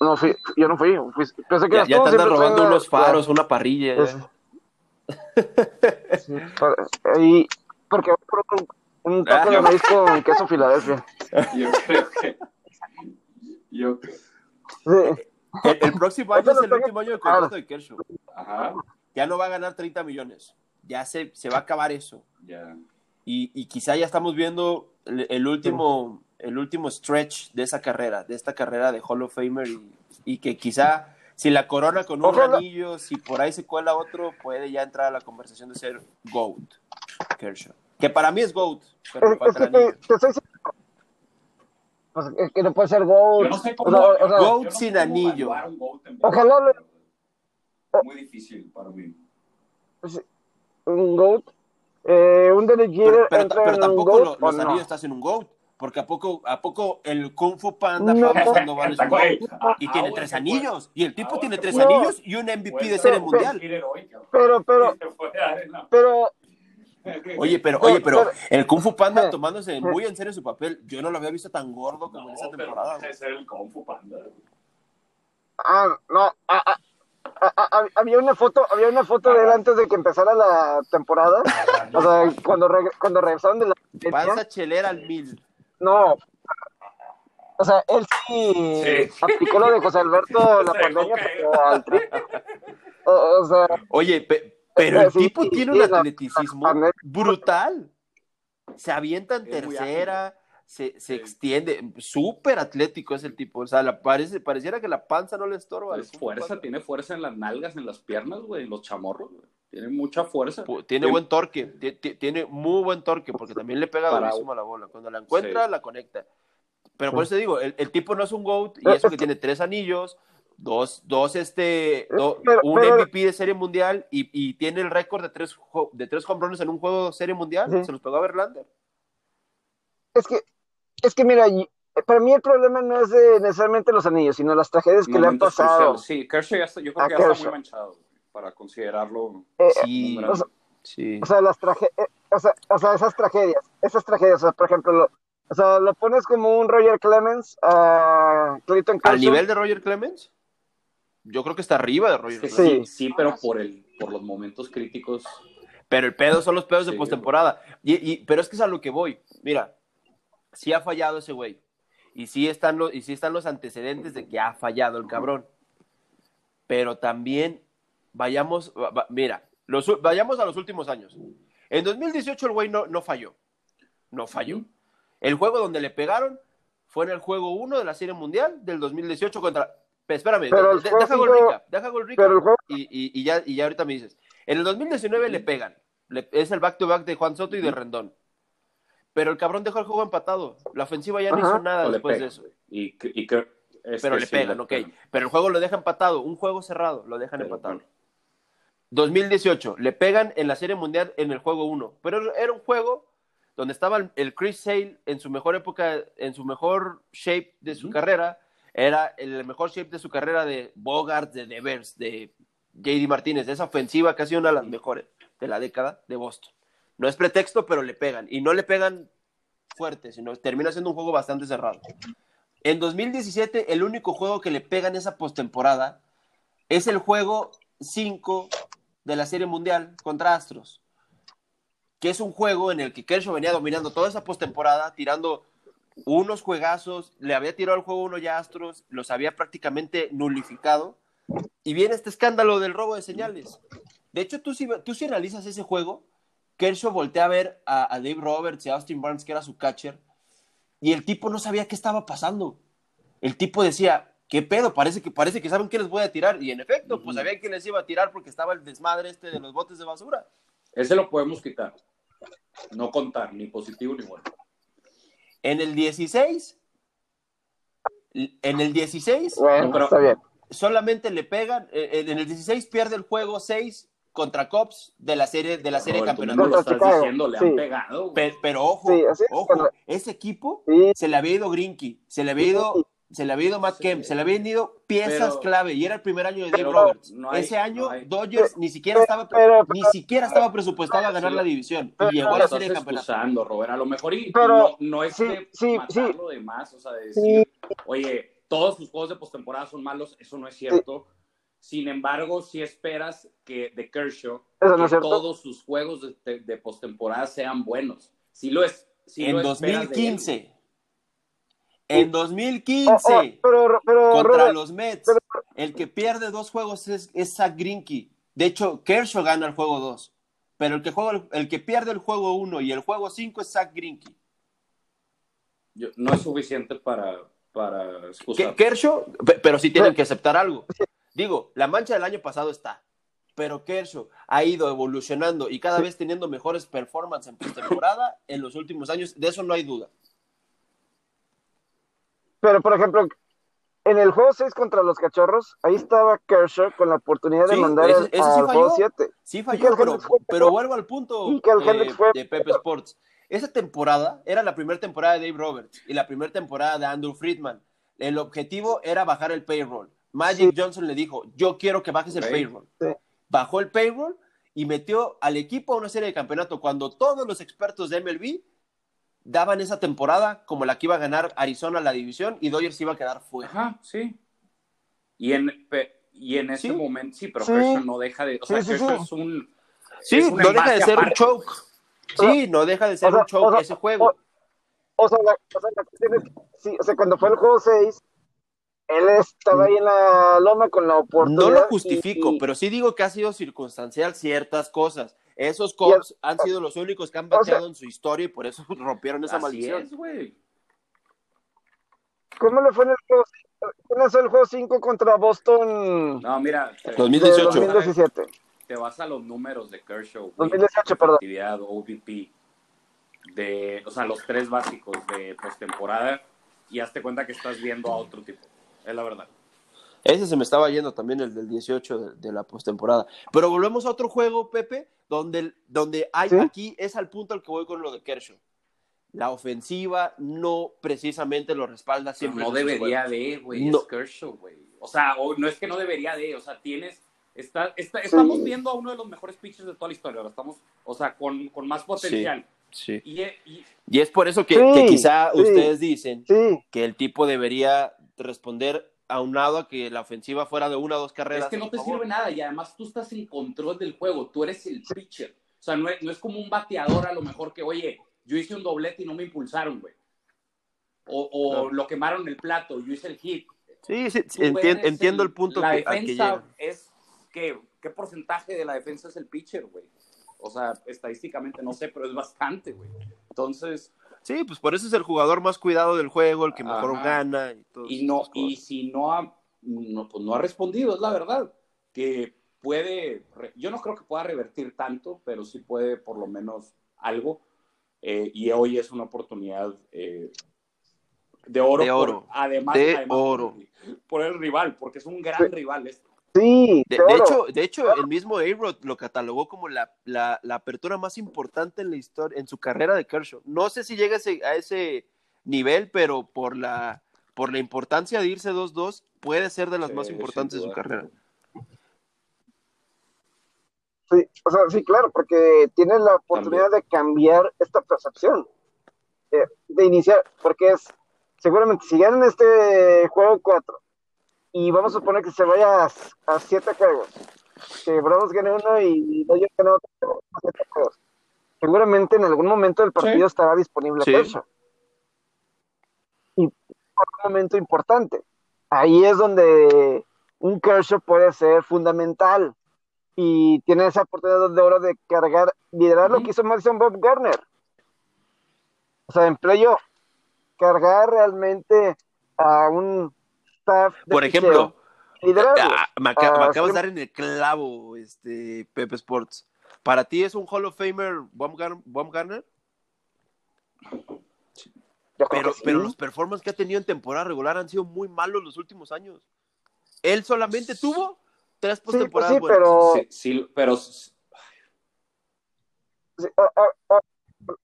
No fui, yo no fui, fui- pensé que Ya, ya te andas siempre robando unos faros, una parrilla. ya. Es- Sí, ahí, porque voy por un, un taco Ah, de yo- maíz con queso Filadelfia. Yo creo que. Yo creo. Sí. El, el próximo año es el tengo último año de contrato de Kershaw. Ajá. Ya no va a ganar 30 millones. Ya se, se va a acabar eso. Ya. Y, y quizá ya estamos viendo el, el último, el último stretch de esa carrera, de esta carrera de Hall of Famer. Y, y que quizá si la corona con un Ojalá. anillo, si por ahí se cuela otro, puede ya entrar a la conversación de ser GOAT, Kershaw. Que para mí es GOAT, pero Es, le es falta que el te, anillo. te estoy diciendo- Pues es que no puede ser Gold. Yo no sé O cómo. sea, o sea, Goat no sin anillo. Goat Ojalá. Muy difícil para mí. un GOAT. Eh, un Derek Pero, Jeter pero- entra pero en un tampoco GOAT lo- o los no. anillos te hacen un GOAT. Porque a poco, a poco el Kung Fu Panda No. Ah, Y tiene ahora tres se anillos. Y el tipo ahora tiene se tres anillos y un MVP puede de ser serie un mundial. Pero, pero, en pero, Oye, pero, Pero- oye, pero pero- el Kung Fu Panda pero- tomándose muy en serio su papel, yo no lo había visto tan gordo como No, en esa temporada. deja de ser el Kung Fu Panda. ah, no, ah, ah, había una foto, había una foto de él antes de que empezara la temporada. O sea, cuando, reg- cuando regresaron de la Panza chelera al mil. No. O sea, él sí, Sí. aplicó lo de José Alberto la pandemia, pero al tri. O, o sea, Oye, pe- pero el Sí, tipo sí, tiene sí, un la- atleticismo brutal. Se avienta en tercera, se, se Sí. extiende. Súper atlético es el tipo. O sea, la, parece, pareciera que la panza no le estorba. Es fuerza, tiene fuerza en las nalgas, en las piernas, güey, en los chamorros, güey. Tiene mucha fuerza. Pu- Tiene buen torque, ti- ti- tiene muy buen torque, porque también le pega durísimo a la bola. Cuando la encuentra, Sí. la conecta. Pero por eso digo, el, el tipo no es un GOAT, y eso que tiene tres anillos, dos, dos este, do- un MVP de serie mundial, y, y tiene el récord de tres, de tres home runs en un juego de serie mundial. Se los pegó a Verlander. es que, es que mira, y- para mí el problema no es de necesariamente los anillos, sino las tragedias que le han Momentos pasado. cruciales. Sí, Kershaw ya está, yo creo A que ya está muy manchado para considerarlo. Eh, Sí, o sea, sí. O sea, las eh, o sea, o sea, esas tragedias, esas tragedias, o sea, por ejemplo, lo, o sea, lo pones como un Roger Clemens a Clayton Al Kershaw. nivel de Roger Clemens, yo creo que está arriba de Roger Sí, Clemens. Sí. sí, pero por, el, por los momentos críticos. Pero el pedo son los pedos de Sí. postemporada. Y, y- pero es que es a lo que voy. Mira, sí ha fallado ese güey. Y sí, están los, y sí están los antecedentes de que ha fallado el cabrón. Pero también vayamos, va- va- mira, los vayamos a los últimos años. En 2018 el güey no, no falló. No falló. El juego donde le pegaron fue en el juego 1 de la Serie Mundial del 2018 contra... Espérame, Pero de- deja gol rica, deja gol rica pero y, y- y ya, y ya ahorita me dices. En el 2019 le pegan. Le- es el back-to-back de Juan Soto y de Rendón. Pero el cabrón dejó el juego empatado. La ofensiva ya no Ajá. hizo nada después de eso. güey. Y, que- y que- es Pero que le sí pegan, ok. Pero el juego lo deja empatado. Un juego cerrado, lo dejan Pero, empatado. bueno. 2018, le pegan en la Serie Mundial en el juego 1. Pero era un juego donde estaba el- Chris Sale en su mejor época, en su mejor shape de su carrera. Era el mejor shape de su carrera de Bogart, de Devers, de JD Martínez, de esa ofensiva que ha sido una de las mejores de la década de Boston. No es pretexto, pero le pegan. Y no le pegan fuerte, sino termina siendo un juego bastante cerrado. En 2017, el único juego que le pegan esa postemporada es el juego 5 de la Serie Mundial contra Astros, que es un juego en el que Kershaw venía dominando toda esa postemporada, tirando unos juegazos, le había tirado el juego uno ya Astros, los había prácticamente nulificado, y viene este escándalo del robo de señales. De hecho, tú si, tú si analizas ese juego, Kershaw voltea a ver a, a Dave Roberts y a Austin Barnes, que era su catcher, y el tipo no sabía qué estaba pasando. El tipo decía, ¿qué pedo? Parece que, parece que saben que les voy a tirar. Y en efecto, pues sabían que les iba a tirar porque estaba el desmadre este de los botes de basura. Ese lo podemos quitar. No contar, ni positivo ni bueno. En el 16, en el 16, Bueno, No, pero- está bien. solamente le pegan, eh, en el 16 pierde el juego 6 contra Cops de la serie de la serie de campeonato. lo estás Chicago, diciendo, le sí. han pegado. güey. Pe- Pero, ojo, es, ojo, cuando- ese equipo Sí, se le había ido Grinky, se le había ido, se le había ido Matt Sí. Kemp, se le habían ido piezas Pero- clave y era el primer año de Dave Pero Roberts. no hay- Ese año no Dodgers ni siquiera estaba pero- ni siquiera estaba presupuestado a ganar Sí. la división Pero- y llegó a la serie de campeonato. Robert. A lo mejor y Pero- no, no es sí, sí, matarlo de más, o sea, de decir, oye, todos sus juegos de postemporada son malos, eso no es cierto. Sin embargo, si esperas que de Kershaw Eso no que es cierto. todos sus juegos de, de- de postemporada sean buenos. Si lo es, sí en lo esperas de él. 2015. En Oh, 2015 oh, pero, pero, contra Robert, los Mets, pero- el que pierde dos juegos es, es Zach Greinke. De hecho, Kershaw gana el juego 2. Pero el que, juega, el, que pierde el juego 1 y el juego 5 es Zach Greinke. Yo- no es suficiente para, para Que- excusar. Kershaw, pe- pero sí tienen que aceptar algo. Digo, la mancha del año pasado está, pero Kershaw ha ido evolucionando y cada vez teniendo mejores performances en postemporada en los últimos años, de eso no hay duda. pero por ejemplo, en el juego 6 contra los cachorros, ahí estaba Kershaw con la oportunidad de Sí, mandar ese- al, ese sí juego falló. 7. Sí falló, pero, fue vuelvo al punto de, Hendricks fue de Pepe. Sports. Esa temporada era la primera temporada de Dave Roberts y la primera temporada de Andrew Friedman. El objetivo era bajar el payroll. Magic Johnson le dijo, yo quiero que bajes el payroll. Sí. Bajó el payroll y metió al equipo a una serie de campeonato cuando todos los expertos de MLB daban esa temporada como la que iba a ganar Arizona la división y Dodgers iba a quedar fuera. Ajá, sí. Y en, y en ese Sí. momento, sí, pero Sí. Kershaw no deja de. O sea, Sí, sí, Kershaw sí. es un. Sí, es no deja de ser un choke. Sí, no deja de ser O sea, un choke o sea, ese juego. o- O sea, la, o sea, la cuestión es que, sí, o sea, cuando fue el juego 6, él estaba ahí en la loma con la oportunidad. No lo justifico, y- y- pero sí digo que ha sido circunstancial ciertas cosas. Esos Cubs han sido los únicos que han o sea- bateado en su historia y por eso rompieron esa maldición. es. ¿Cómo le fue en el juego 5? ¿Quién fue el juego 5 contra Boston No, mira, te, de 2018. 2017? te vas a los números de Kershaw. güey, 2018, perdón. efectividad, OVP, de, o sea, los tres básicos de postemporada y hazte cuenta que estás viendo a otro tipo. Es la verdad. Ese se me estaba yendo también, el del 18 de, de la postemporada. Pero volvemos a otro juego, Pepe, donde, donde hay ¿Sí? aquí es al punto al que voy con lo de Kershaw. La ofensiva no precisamente lo respalda Pero siempre. no debería de, güey, No. es Kershaw, güey. O sea, o- no es que no debería de, o sea, tienes, está, está- estamos Sí. viendo a uno de los mejores pitchers de toda la historia, ahora estamos, o sea, con, con más potencial. Sí. Y, y- Y es por eso que, Sí, que quizá sí. ustedes dicen Sí, que el tipo debería responder aunado a que la ofensiva fuera de una o dos carreras. es que no te favor. sirve nada y además tú estás en control del juego, tú eres el pitcher. O sea, no es, no es como un bateador a lo mejor que, oye, yo hice un doblete y no me impulsaron, güey. O, o Claro. lo quemaron el plato, yo hice el hit. Sí, sí, Tú entien- eres entiendo el, punto La que, al que defensa es que, ¿qué porcentaje de la defensa es el pitcher, güey? O sea, estadísticamente no sé, pero es bastante, güey. Entonces, Sí, pues por eso es el jugador más cuidado del juego, el que mejor Ajá. gana y todo. y no, y si no ha, no, pues no ha respondido, es la verdad. Que puede, yo no creo que pueda revertir tanto, pero sí puede por lo menos algo. Eh, y hoy es una oportunidad eh, de oro. De por- oro. además, De además oro. Por, por el rival, porque es un gran Sí. rival este. Sí, De, hecho, de hecho, el mismo A-Rod lo catalogó como la, la, la apertura más importante en la historia, en su carrera de Kershaw. No sé si llega a ese, a ese nivel, pero por la, por la importancia de irse 2-2, puede ser de las Sí, más importantes de su carrera. Sí, o sea, sí, claro, porque tienes la oportunidad de cambiar esta percepción, eh, de iniciar, porque es, seguramente, si ganan este juego 4 y vamos a suponer que se vaya a, a siete juegos, que Bravos gane uno y Dodgers gane otro, siete juegos, seguramente en algún momento del partido estará disponible Sí. Kershaw. Y por un momento importante. Ahí es donde un Kershaw puede ser fundamental y tiene esa oportunidad de oro de cargar, liderar lo Ujú. que hizo Madison Bob Garner. O sea, en playoff, cargar realmente a un staff. de Por ejemplo, ah, me, Ah, acabas de sí. dar en el clavo, este, Pepe Sports. ¿Para ti es un Hall of Famer Baumgar- Baumgartner? Pero, sí. pero los performances que ha tenido en temporada regular han sido muy malos los últimos años. Él solamente tuvo tres Sí, pues postemporadas sí, buenas. pero Sí, sí, pero sí, ah,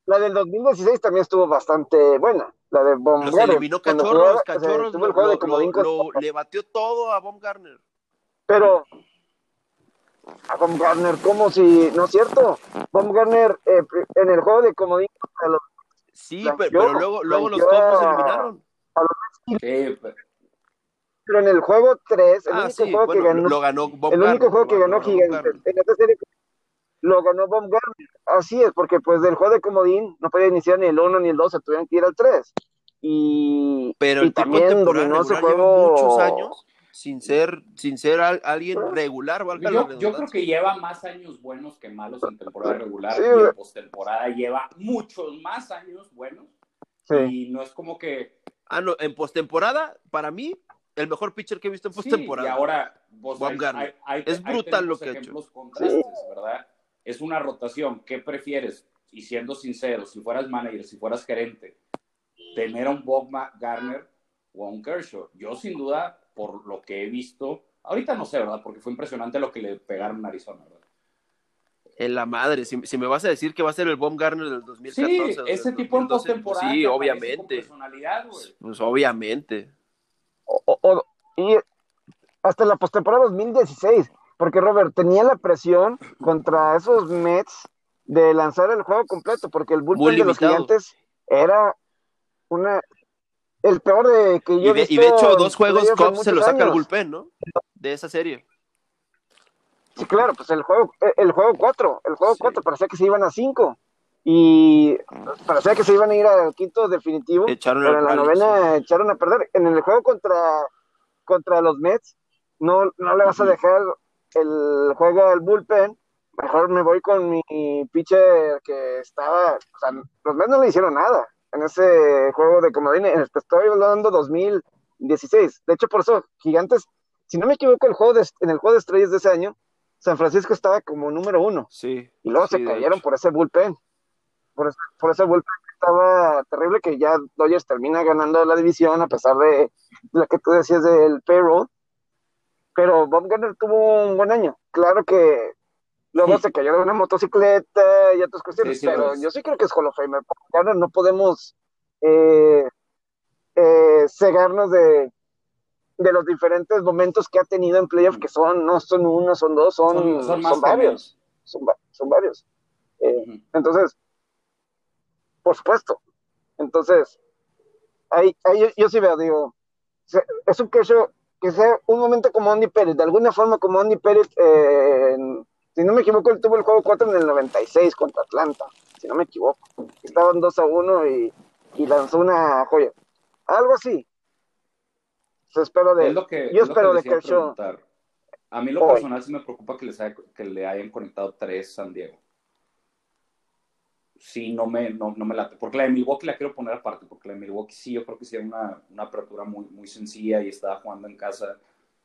la del 2016 también estuvo bastante buena. La de Los Baumgartner. eliminó cachorros, jugaba, o sea, cachorros, lo, juego de lo- comodín lo- le batió todo a Baumgartner. Pero a Baumgartner, como si, no es cierto, Baumgartner eh, pri- en el juego de comodín los Sí, pero, pero luego, luego los blanqueó Cubs a- eliminaron. sí, pero- pero en el juego 3, el Ah, único sí, juego bueno, que ganó, lo ganó el único juego que ganó Gigantes Baumgartner. en esta serie lo ganó Baumgartner. Así es, porque pues del juego de comodín no podía iniciar ni el 1 ni el 2, se tuvieron que ir al 3. Y, Pero y el también dominó ese juego. muchos años sin ser, sin ser al- alguien regular, valga la Yo, yo creo que lleva más años buenos que malos en temporada regular Sí, y en postemporada lleva muchos más años buenos Sí. y no es como que Ah, no, en postemporada, para mí, el mejor pitcher que he visto en sí, postemporada. y ahora vos, hay- Baumgartner. hay- hay- Es hay brutal lo que ha hecho. ¿verdad? Es una rotación, ¿qué prefieres? Y siendo sincero, si fueras manager, si fueras gerente, tener a un Bob Garner o a un Kershaw. Yo sin duda, por lo que he visto, ahorita no sé, ¿verdad? Porque fue impresionante lo que le pegaron en Arizona, ¿verdad? En la madre, si, si me vas a decir que va a ser el Baumgartner del 2014. Sí, del ese tipo en 2012, pues postemporada. Sí, con obviamente. personalidad, güey. Pues obviamente. O- y hasta la postemporada 2016, porque Robert tenía la presión contra esos Mets de lanzar el juego completo, porque el bullpen de los gigantes era una el peor de que yo Y he de, visto y de hecho, dos juegos Cubs se lo saca el bullpen, ¿no? De esa serie. Sí, claro, pues el juego, el juego 4, el juego Sí. 4 parecía que se iban a 5 y parecía que se iban a ir al quinto definitivo, Echaron pero en la novena echaron a perder. En el juego contra, contra los Mets, no, no le vas a dejar el juego al bullpen, mejor me voy con mi pitcher que estaba, o sea, los Mets no le hicieron nada en ese juego de comodín, que estoy hablando 2016. De hecho, por eso, Gigantes, si no me equivoco, el juego de, en el juego de estrellas de ese año, San Francisco estaba como número uno Sí. y luego Sí, se cayeron por ese bullpen. Por ese, por ese bullpen que estaba terrible que ya Dodgers termina ganando la división a pesar de lo que tú decías del payroll. Pero Bob Garner tuvo un buen año. Claro que luego Sí. se cayó de una motocicleta y otras cuestiones, Sí, sí, pero yo sí creo que es Hall of Famer. Garner no podemos eh, eh, cegarnos de, de los diferentes momentos que ha tenido en playoff, que son, no son uno, son dos, son, Son, son más son varios son, va- son varios. Eh, entonces, por supuesto. Entonces, ahí, ahí yo, yo sí veo, digo, es un queso que sea un momento como Andy Pérez, de alguna forma como Andy Pérez, eh, en- si no me equivoco, él tuvo el juego 4 en el 96 contra Atlanta, si no me equivoco. Estaban 2 a 1 y, y lanzó una joya. Algo así. Se espera de Es lo que, yo es lo espero que de Kershaw. A mí lo Hoy. personal sí me preocupa que, les haya- que le hayan conectado tres San Diego. Sí, no me, no, no me late. Porque la de Milwaukee la quiero poner aparte, porque la de Milwaukee sí, yo creo que sí era una, una apertura muy, muy sencilla y estaba jugando en casa,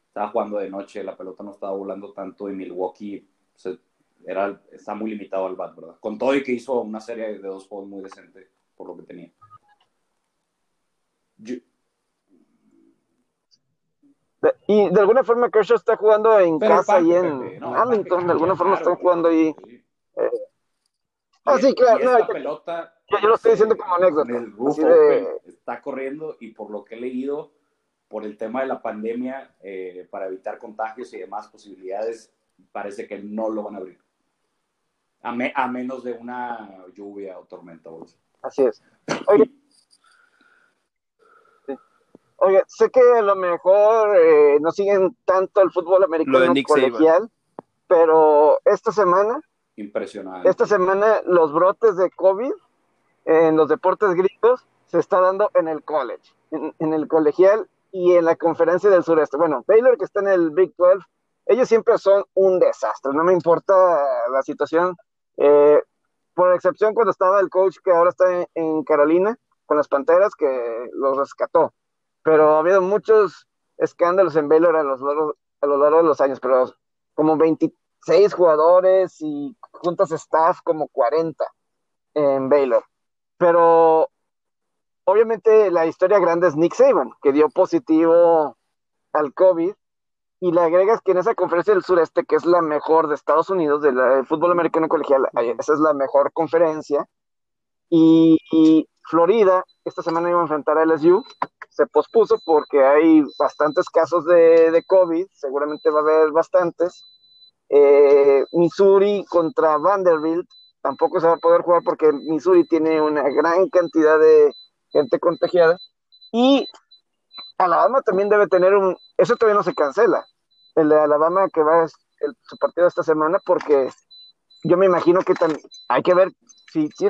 estaba jugando de noche, la pelota no estaba volando tanto y Milwaukee se- era, está muy limitado al bat, ¿verdad? Con todo y que hizo una serie de dos juegos muy decente por lo que tenía. Yo- De- y de alguna forma Kershaw está jugando en pero casa y en no, parque de alguna forma claro, están jugando ahí. sí. Ah, sí, claro, y no, esta hay que- pelota, yo- yo lo estoy diciendo como anécdota, en El roof así de- open está corriendo y por lo que he leído, por el tema de la pandemia, eh, para evitar contagios y demás posibilidades, parece que no lo van a abrir. A, me- a menos de una lluvia o tormenta. o algo así. Es. Oye, sí. Oye, sé que a lo mejor eh, no siguen tanto el fútbol Lo de americano colegial, pero esta semana, Impresionante. esta semana los brotes de COVID en los deportes gringos se está dando en el college, en, en el colegial y en la conferencia del sureste. Bueno, Baylor que está en el Big 12, ellos siempre son un desastre, no me importa la situación, eh, por excepción cuando estaba el coach que ahora está en, en Carolina con las Panteras que los rescató, pero ha habido muchos escándalos en Baylor a, los, a lo largo de los años, pero como 26 jugadores y juntas staff como 40 en Baylor. Pero obviamente la historia grande es Nick Saban, que dio positivo al COVID, y le agregas que en esa conferencia del sureste, que es la mejor de Estados Unidos, del fútbol americano colegial, esa es la mejor conferencia, y, Florida esta semana iba a enfrentar a LSU, se pospuso porque hay bastantes casos de, de COVID, seguramente va a haber bastantes. Eh, Missouri contra Vanderbilt, tampoco se va a poder jugar porque Missouri tiene una gran cantidad de gente contagiada. Y Alabama también debe tener un, eso todavía no se cancela, el de Alabama que va a su partido esta semana, porque yo me imagino que hay que ver si, si,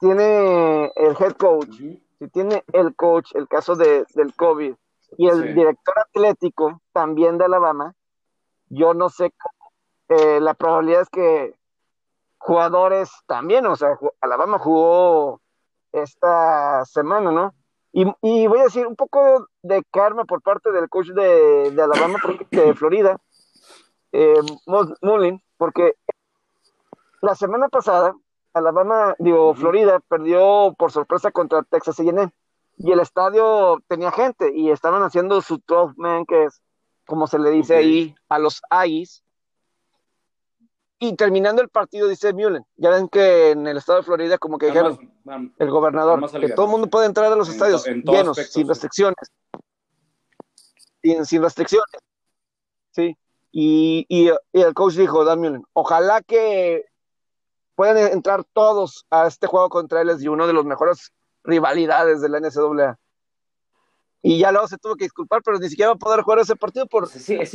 tiene el head coach, si tiene el coach el caso de, del COVID y el director atlético también de Alabama, yo no sé, eh, la probabilidad es que jugadores también, o sea, Alabama jugó esta semana, ¿no? Y, y, voy a decir un poco de karma por parte del coach de, de Alabama, de Florida, eh, Mullin, porque la semana pasada, Alabama, digo, Florida perdió por sorpresa contra Texas A&M y el estadio tenía gente y estaban haciendo su 12 man, que es como se le dice ahí a los AIs, y terminando el partido, dice Mullen, ya ven que en el estado de Florida, como que dijeron, el gobernador, que todo el mundo puede entrar a los estadios llenos, sin restricciones. Sin, sin, restricciones. Sí. Y, y, el coach dijo, Dan Mullen, ojalá que puedan entrar todos a este juego contra él, y uno de los mejores rivalidades de la NCAA. Y ya luego se tuvo que disculpar, pero ni siquiera va a poder jugar ese partido por,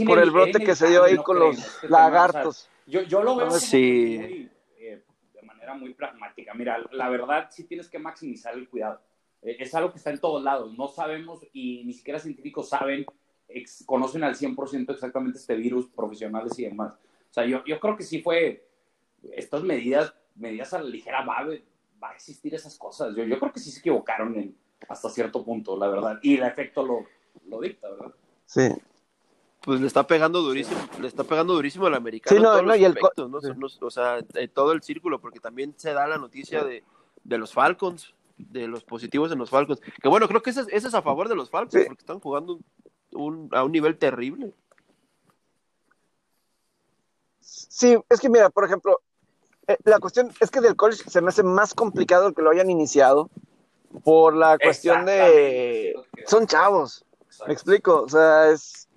por el brote que se dio ahí con los lagartos. Yo, yo lo veo sí. Eh, de manera muy pragmática. Mira, la verdad sí tienes que maximizar el cuidado. Eh, es algo que está en todos lados. No sabemos y ni siquiera científicos saben, conocen al 100% exactamente este virus, profesionales y demás. O sea, yo, yo creo que sí fue estas medidas, medidas a la ligera, va, va a existir esas cosas. Yo, yo creo que sí se equivocaron en, hasta cierto punto, la verdad. Y el efecto lo, lo dicta, ¿verdad? Sí pues le está pegando durísimo, le está pegando durísimo al americano. Sí, no, no, y el o sea, todo el círculo, porque también se da la noticia de, de, los Falcons, de los positivos en los Falcons. Que bueno, creo que ese, es a favor de los Falcons, porque están jugando un, a un nivel terrible. Sí, es que mira, por ejemplo, eh, la cuestión es que del college se me hace más complicado que lo hayan iniciado por la cuestión de... Son chavos, me explico, o sea, es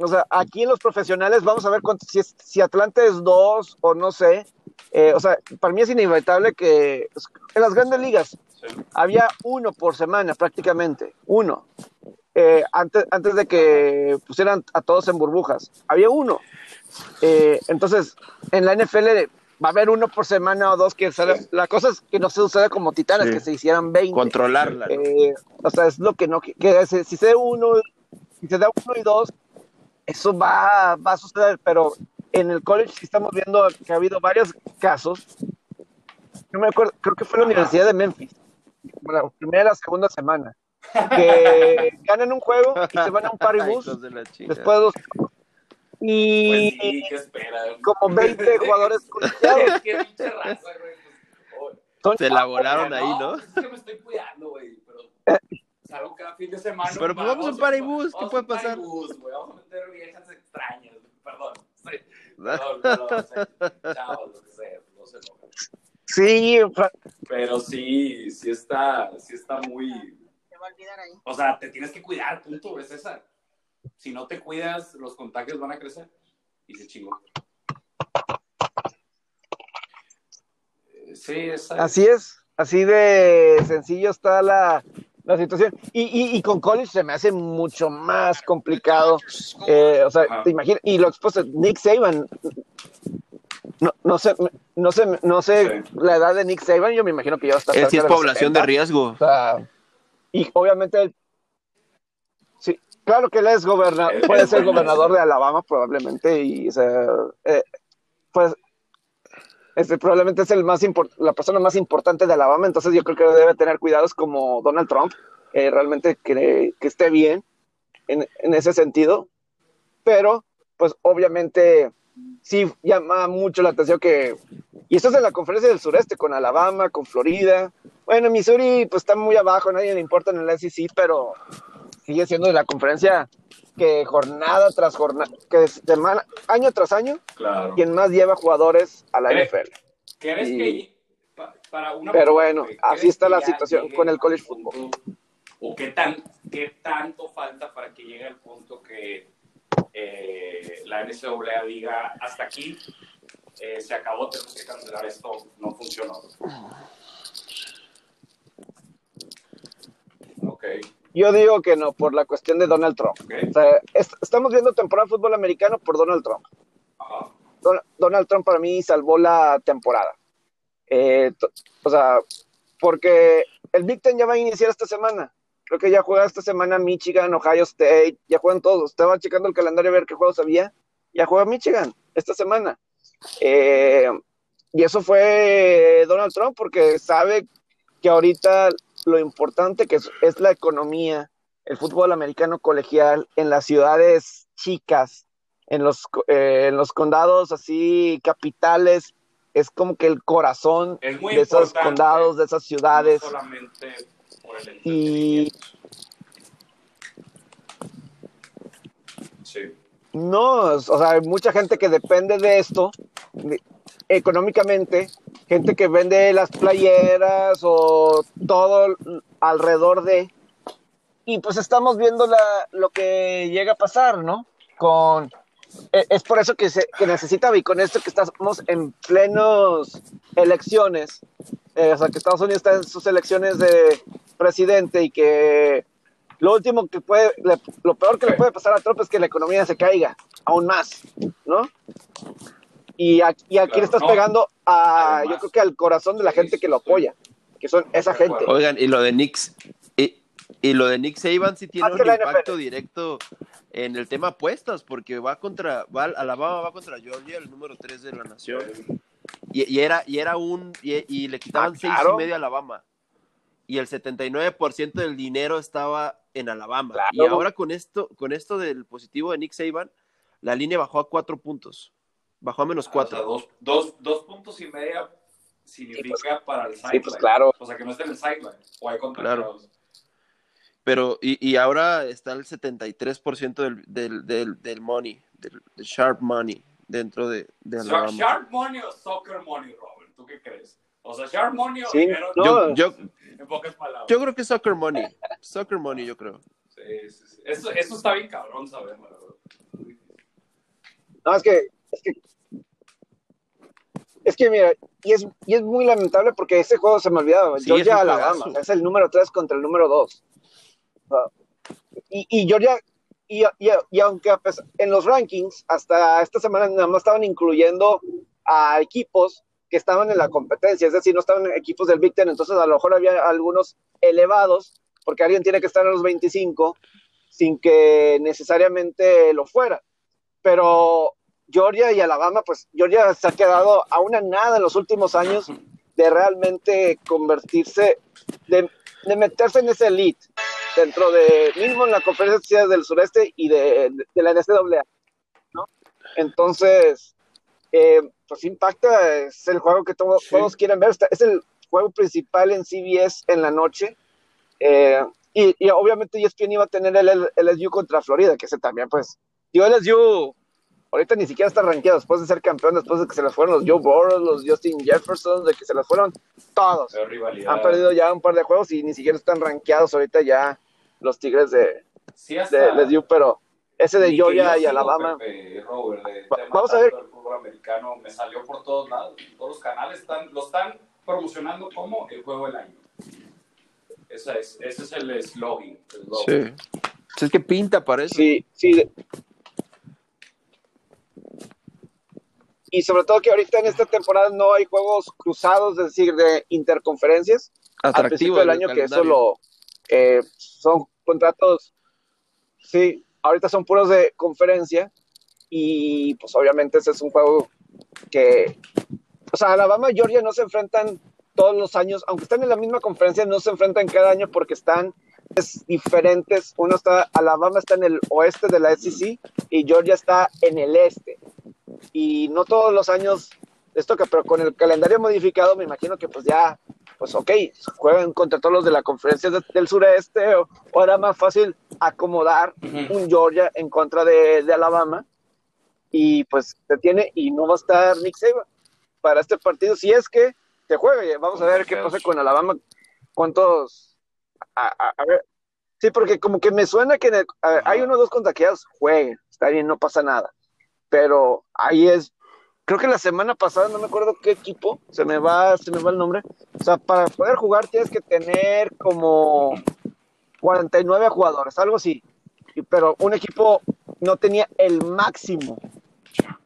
o sea, aquí en los profesionales vamos a ver si, si Atlante es dos o no sé. Eh, o sea, para mí es inevitable que en las grandes ligas había uno por semana prácticamente, uno. Eh, antes, antes de que pusieran a todos en burbujas, había uno. Eh, entonces, en la NFL va a haber uno por semana o dos que La cosa es que no se suceda como Titanes, que se hicieran 20. Controlarla. o sea, es lo que no. Que, si se uno, si se da uno y dos, eso va, va a suceder, pero en el college estamos viendo que ha habido varios casos. Yo me acuerdo, creo que fue la Universidad de Memphis, la primera, segunda semana, que ganan un juego y se van a un party bus después de dos y pues como 20 jugadores conectados. Se elaboraron ahí, ¿no? Es que me estoy cuidando, güey, pero salgo cada fin de semana. Pero pues vamos a un paribus, ¿qué puede pasar? Vamos a meter viejas extrañas, perdón. Sí, perdón, perdón, chavos, lo que sea, no sé. Sí, pero sí, sí está, sí está muy. Te va a olvidar ahí. O sea, te tienes que cuidar, punto, es esa. Si no te cuidas, los contagios van a crecer. Y se chingó. Sí, es así es, así de sencillo está la, la situación. Y, y, y, con college se me hace mucho más complicado. Eh, o sea, te imaginas, y lo expuesto, Nick Saban, no, no sé, no sé, no sé la edad de Nick Saban, yo me imagino que ya está. Es, es población de, riesgo. O sea, y obviamente, sí, claro que él es gobernador, puede ser gobernador de Alabama probablemente, y o sea, eh, pues este, probablemente es el más la persona más importante de Alabama, entonces yo creo que debe tener cuidados como Donald Trump. eh, realmente que, que, esté bien en, en, ese sentido, pero pues obviamente sí llama mucho la atención que, y esto es en la conferencia del sureste, con Alabama, con Florida, bueno, Missouri pues está muy abajo, nadie le importa en el SEC, pero sigue siendo de la conferencia que jornada tras jornada, que semana, año tras año, claro. quien más lleva jugadores a la NFL. ¿Crees y, que para una pero bueno, así está la situación con el college football? ¿O qué, tan, qué tanto falta para que llegue al punto que eh, la NCAA diga hasta aquí eh, se acabó, tenemos que cancelar esto, no funcionó? Okay. Yo digo que no, por la cuestión de Donald Trump. Okay. O sea, est estamos viendo temporada de fútbol americano por Donald Trump. Ajá. Don Donald Trump para mí salvó la temporada. Eh, o sea, porque el Big Ten ya va a iniciar esta semana. Creo que ya juega esta semana Michigan, Ohio State, ya juegan todos. Estaba checando el calendario a ver qué juegos había. Ya juega Michigan esta semana. Eh, y eso fue Donald Trump porque sabe que ahorita lo importante que es, es, la economía, el fútbol americano colegial en las ciudades chicas, en los, eh, en los condados así capitales, es como que el corazón de esos condados, de esas ciudades. No solamente por el y sí. no, o sea, hay mucha gente que depende de esto económicamente, gente que vende las playeras o todo alrededor de. Y pues estamos viendo la, lo que llega a pasar, ¿no? Con. Es por eso que, se, que necesita, y con esto que estamos en plenos elecciones, eh, o sea, que Estados Unidos está en sus elecciones de presidente y que lo último que puede, lo peor que le puede pasar a Trump es que la economía se caiga aún más, ¿no? Y aquí, y aquí Claro, le estás no. pegando a, Además. yo creo que al corazón de la Sí, gente que lo sí. apoya, que son esa gente. Oigan, y lo de Knicks, y, y lo de Nick Saban sí tiene Más un impacto NFL. directo en el tema apuestas, porque va contra, va, Alabama va contra Georgia, el número 3 de la nación, y, y era, y era un, y, y le quitaban Ah, seis claro. y medio a Alabama, y el 79% del dinero estaba en Alabama, Claro. y ahora con esto, con esto del positivo de Nick Saban, la línea bajó a cuatro puntos, bajó a menos O sea, cuatro. dos, dos, dos puntos y media significa para el sideline. Sí, pues claro. O sea, que no esté en el sideline. O hay contratados. Pero, y, y ahora está el 73% del, del, del, del money, del, del sharp money dentro de, de Sharp, Alabama. sharp money o soccer money, Robert. ¿Tú qué crees? O sea, sharp money o Sí, dinero. no. Yo, yo, En pocas palabras. yo creo que soccer money. Soccer money, yo creo. Sí, sí, sí. Eso, eso está bien cabrón saber, la verdad. No, es que, es que, es que mira, y es, y es muy lamentable porque ese juego se me olvidaba, Sí, Georgia Alabama, juegazo. o sea, es el número 3 contra el número 2. y, y Georgia, y, y, y aunque a pesar- en los rankings, hasta esta semana nada más estaban incluyendo a equipos que estaban en la competencia, es decir, no estaban equipos del Big Ten, entonces a lo mejor había algunos elevados, porque alguien tiene que estar en los 25 sin que necesariamente lo fuera. Pero Georgia y Alabama, pues Georgia se ha quedado a una nada en los últimos años de realmente convertirse, de, de meterse en ese elite dentro de, mismo en la conferencia del sureste y de, de, de la NCAA, ¿no? Entonces, eh, pues impacta, es el juego que Sí. todos quieren ver, es el juego principal en CBS en la noche, eh, y, y obviamente ESPN iba a tener el, el LSU contra Florida, que ese también, pues, yo LSU ahorita ni siquiera está rankeado después de ser campeón, después de que se les fueron los Joe Burrow, los Justin Jefferson, de que se les fueron todos. Han perdido ya un par de juegos y ni siquiera están rankeados ahorita ya los Tigres de, Sí, de LSU, pero ese de Georgia y Alabama. Pepe, Robert, de vamos a ver. del fútbol americano me salió por todos lados. Todos los canales están, lo están promocionando como el juego del año. Esa es, ese es el eslogan. el. Sí. Es que pinta para eso. Sí, sí. de- Y sobre todo que ahorita en esta temporada no hay juegos cruzados, es decir, de interconferencias. al Atractivo principio del año que eso lo eh, son contratos, sí, ahorita son puros de conferencia y pues obviamente ese es un juego que, o sea, Alabama y Georgia no se enfrentan todos los años, aunque están en la misma conferencia, no se enfrentan cada año porque están diferentes. Uno está, Alabama está en el oeste de la SEC y Georgia está en el este. Y no todos los años les toca, pero con el calendario modificado me imagino que pues ya, pues ok, juegan contra todos los de la conferencia del sureste o, era más fácil acomodar un Georgia en contra de, de, Alabama y pues te tiene y no va a estar Nick Saban para este partido si es que te juega. Vamos a ver qué pasa con Alabama, cuántos a, ver, sí, porque como que me suena que hay uno o dos contagiados, jueguen, está bien, no pasa nada. Pero ahí es, creo que la semana pasada, no me acuerdo qué equipo, se me va, se me va el nombre. O sea, para poder jugar tienes que tener como 49 jugadores, algo así. Pero un equipo no tenía el máximo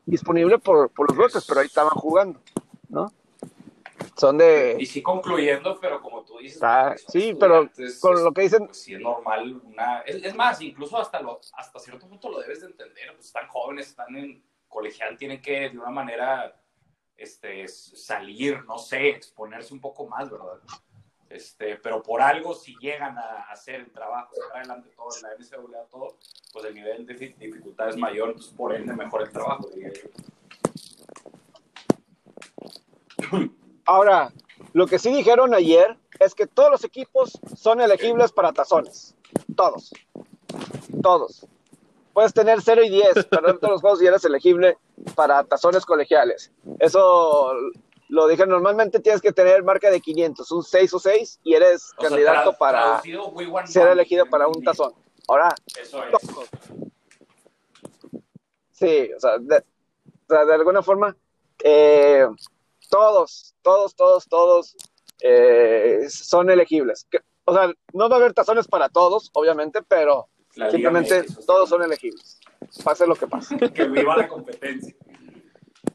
disponible por, por los brotes, pero ahí estaban jugando, ¿no? Son de... Y sí concluyendo, pero como tú dices... sí, pero con lo que dicen... Pues sí es normal, una... es, más, incluso hasta, lo, hasta cierto punto lo debes de entender, pues están jóvenes, están en colegial, tienen que de una manera este, salir, no sé, exponerse un poco más, ¿verdad? Este, pero por algo, si llegan a hacer el trabajo, sacar adelante todo, en la NCAA, todo, pues el nivel de dificultad es mayor, pues por ende mejor el trabajo, diría yo. Ahora, lo que sí dijeron ayer es que todos los equipos son elegibles para tazones. Todos. Todos. Puedes tener 0 y 10, pero todos los juegos y eres elegible para tazones colegiales. Eso lo dije, normalmente tienes que tener marca de 500, un 6 o 6, y eres candidato para ser elegido para un tazón. Ahora, Eso es. Sí, o sea, de, de alguna forma, eh, todos, todos, todos, todos eh, son elegibles. o sea, no va a haber tazones para todos, obviamente, pero simplemente todos son elegibles. Pase lo que pase. que viva la competencia.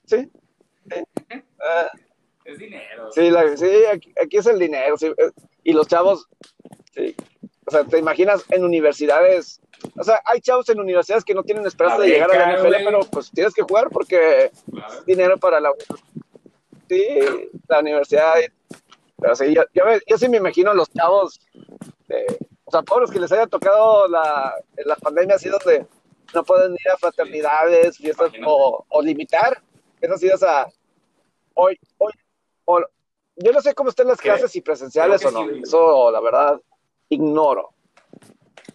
Sí. Es dinero. Sí, sí aquí, es el dinero. Eh, y los chavos, sí. O sea, te imaginas en universidades. O sea, hay chavos en universidades que no tienen esperanza de llegar a la NFL, pero pues tienes que jugar porque es dinero para la sí, la universidad. Pero sí, yo, yo, sí me imagino los chavos, o sea, todos los que les haya tocado la, la pandemia así donde no pueden ir a fraternidades, fiestas o, o, limitar esas ideas a hoy, hoy, o, yo no sé cómo están las clases, si presenciales o no, eso la verdad ignoro.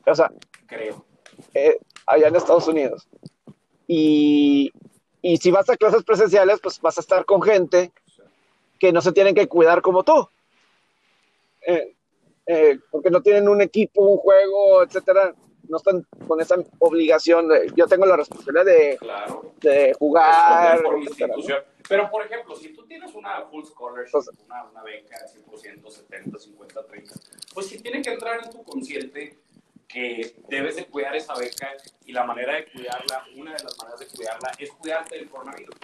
O sea, creo. Eh, allá en Estados Unidos. Y, y si vas a clases presenciales, pues vas a estar con gente que no se tienen que cuidar como tú. Eh, eh, porque no tienen un equipo, un juego, etcétera, no están con esa obligación de, yo tengo la responsabilidad de, de jugar. Pero, por ejemplo, si tú tienes una full scholarship, una, una, beca de 100%, 70, 50, 30, pues sí tiene que entrar en tu consciente que debes de cuidar esa beca y la manera de cuidarla, una de las maneras de cuidarla es cuidarte del coronavirus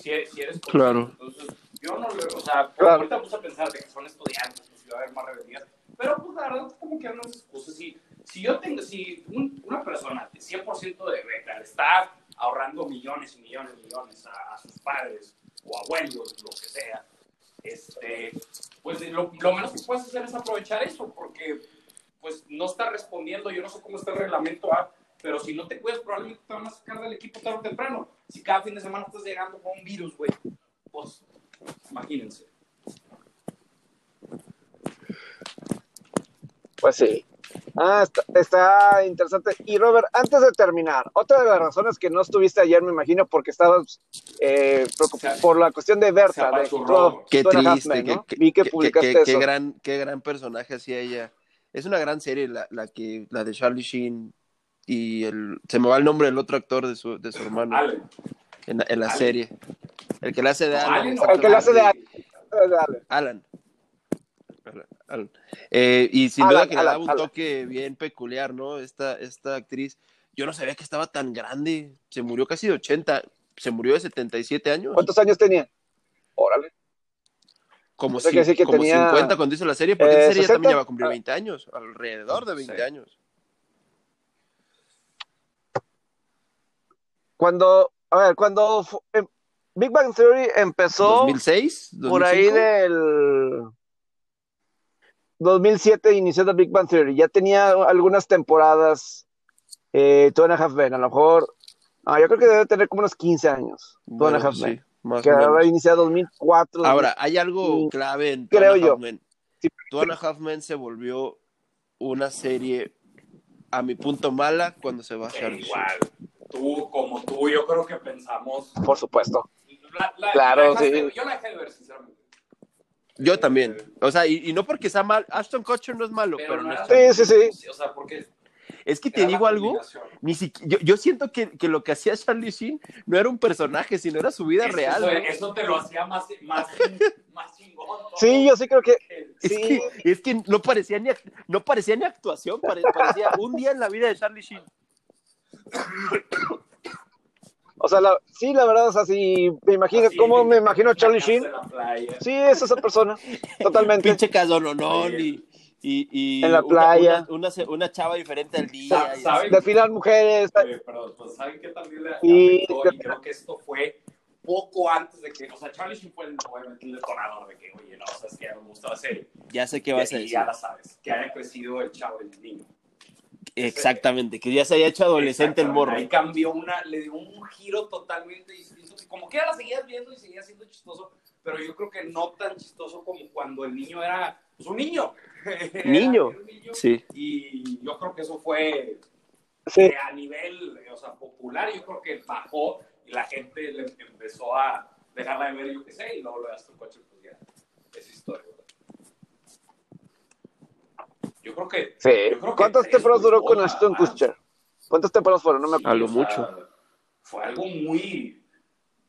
si, eres claro. Entonces, yo no lo, o sea, ahorita puse a pensar de que son estudiantes, pues si va a haber más rebeldías, pero pues la verdad, como que hay unas excusas. Si, si yo tengo, si una persona de 100% de beca está ahorrando millones y millones y millones a, sus padres o abuelos, lo que sea, este, pues lo, lo, menos que puedes hacer es aprovechar eso, porque pues no está respondiendo, yo no sé cómo está el reglamento A, pero si no te cuidas, probablemente te van a sacar del equipo tarde o temprano. Si cada fin de semana estás llegando con un virus, güey, pues imagínense. Pues sí. Ah, está, interesante. Y Robert, antes de terminar, otra de las razones que no estuviste ayer, me imagino, porque estabas eh, preocupado por la cuestión de Berta. De, qué triste, Vi que publicaste qué, gran, qué gran personaje hacía ella. Es una gran serie la, la, que, la de Charlie Sheen y el, se me va el nombre del otro actor de su, de su hermano en, en, la serie. El que le hace de Alan. El que le hace de Alan. Alan. Eh, y sin duda que le daba un toque bien peculiar, ¿no? Esta, esta actriz. Yo no sabía que estaba tan grande. Se murió casi de 80. Se murió de 77 años. ¿Cuántos años tenía? Órale. Como, tenía, 50 cuando hizo la serie, porque eh, esa serie también ya va a cumplir 20 años, alrededor de 20 años. Cuando, a ver, cuando em, Big Bang Theory empezó. ¿2006? Por ahí del. 2007 inició The Big Bang Theory. Ya tenía algunas temporadas eh, Two and a Half Men. A lo mejor, ah, yo creo que debe tener como unos 15 años. Two and a Bueno, Half Men. sí, más Que habrá iniciado 2004. Ahora, hay algo clave en creo Two and a yo. Half Men. Sí. Two and a Half Men se volvió una serie, a mi punto, mala cuando se va a Que Charlie Sheen. Tú como tú, yo creo que pensamos. Por supuesto. La- la- Claro, la dejaste- sí. Yo la dejé de ver, sinceramente. Yo también. O sea, y, y no porque sea mal, Ashton Kutcher no es malo, pero, no era- es- Sí, sí, sí. O sea, porque. es que te digo algo, ni siqui- yo, yo siento que, que lo que hacía Charlie Sheen no era un personaje, sino era su vida Eso- real. Eso, ¿no? eso te lo hacía más, más, más chingón. ¿no? Sí, yo sí creo que. Es, Sí. que, es que no parecía ni, no parecía ni actuación, pare- parecía un día en la vida de Charlie Sheen. O sea, la- sí, la verdad, o sea, sí, me imagino, Así, ¿cómo me imagino a Charlie Sheen? Sí, es esa persona, totalmente. Pinche casononón y, y, y En la una- playa. Una, una, una chava diferente al día. y- ¿Saben? De final mujeres. Eh, pero pues, ¿saben qué también le Y- afectó? Y creo que esto fue poco antes de que, o sea, Charlie Sheen fue el, obviamente el detonador de que, oye, no, o sea, es que ya no me gusta la serie. Ya sé qué vas a y decir. ya la sabes, que haya crecido el chavo, el niño. Exactamente, que ya se haya hecho adolescente el morro. Ahí cambió una, le dio un giro totalmente distinto. Como que ya la seguías viendo y seguía siendo chistoso, pero yo creo que no tan chistoso como cuando el niño era pues, un niño. Niño. un niño. Sí. Y yo creo que eso fue Sí, a nivel o sea, popular, yo creo que bajó y la gente le empezó a dejarla de ver, yo qué sé, y luego lo de Aston Kutcher, pues ya, es historia. Yo creo que. sí. yo creo que ¿Cuántas tres temporadas duró con Ashton. Kutcher? ¿Cuántas temporadas fueron? No me acuerdo. A lo o sea, mucho. Fue algo muy.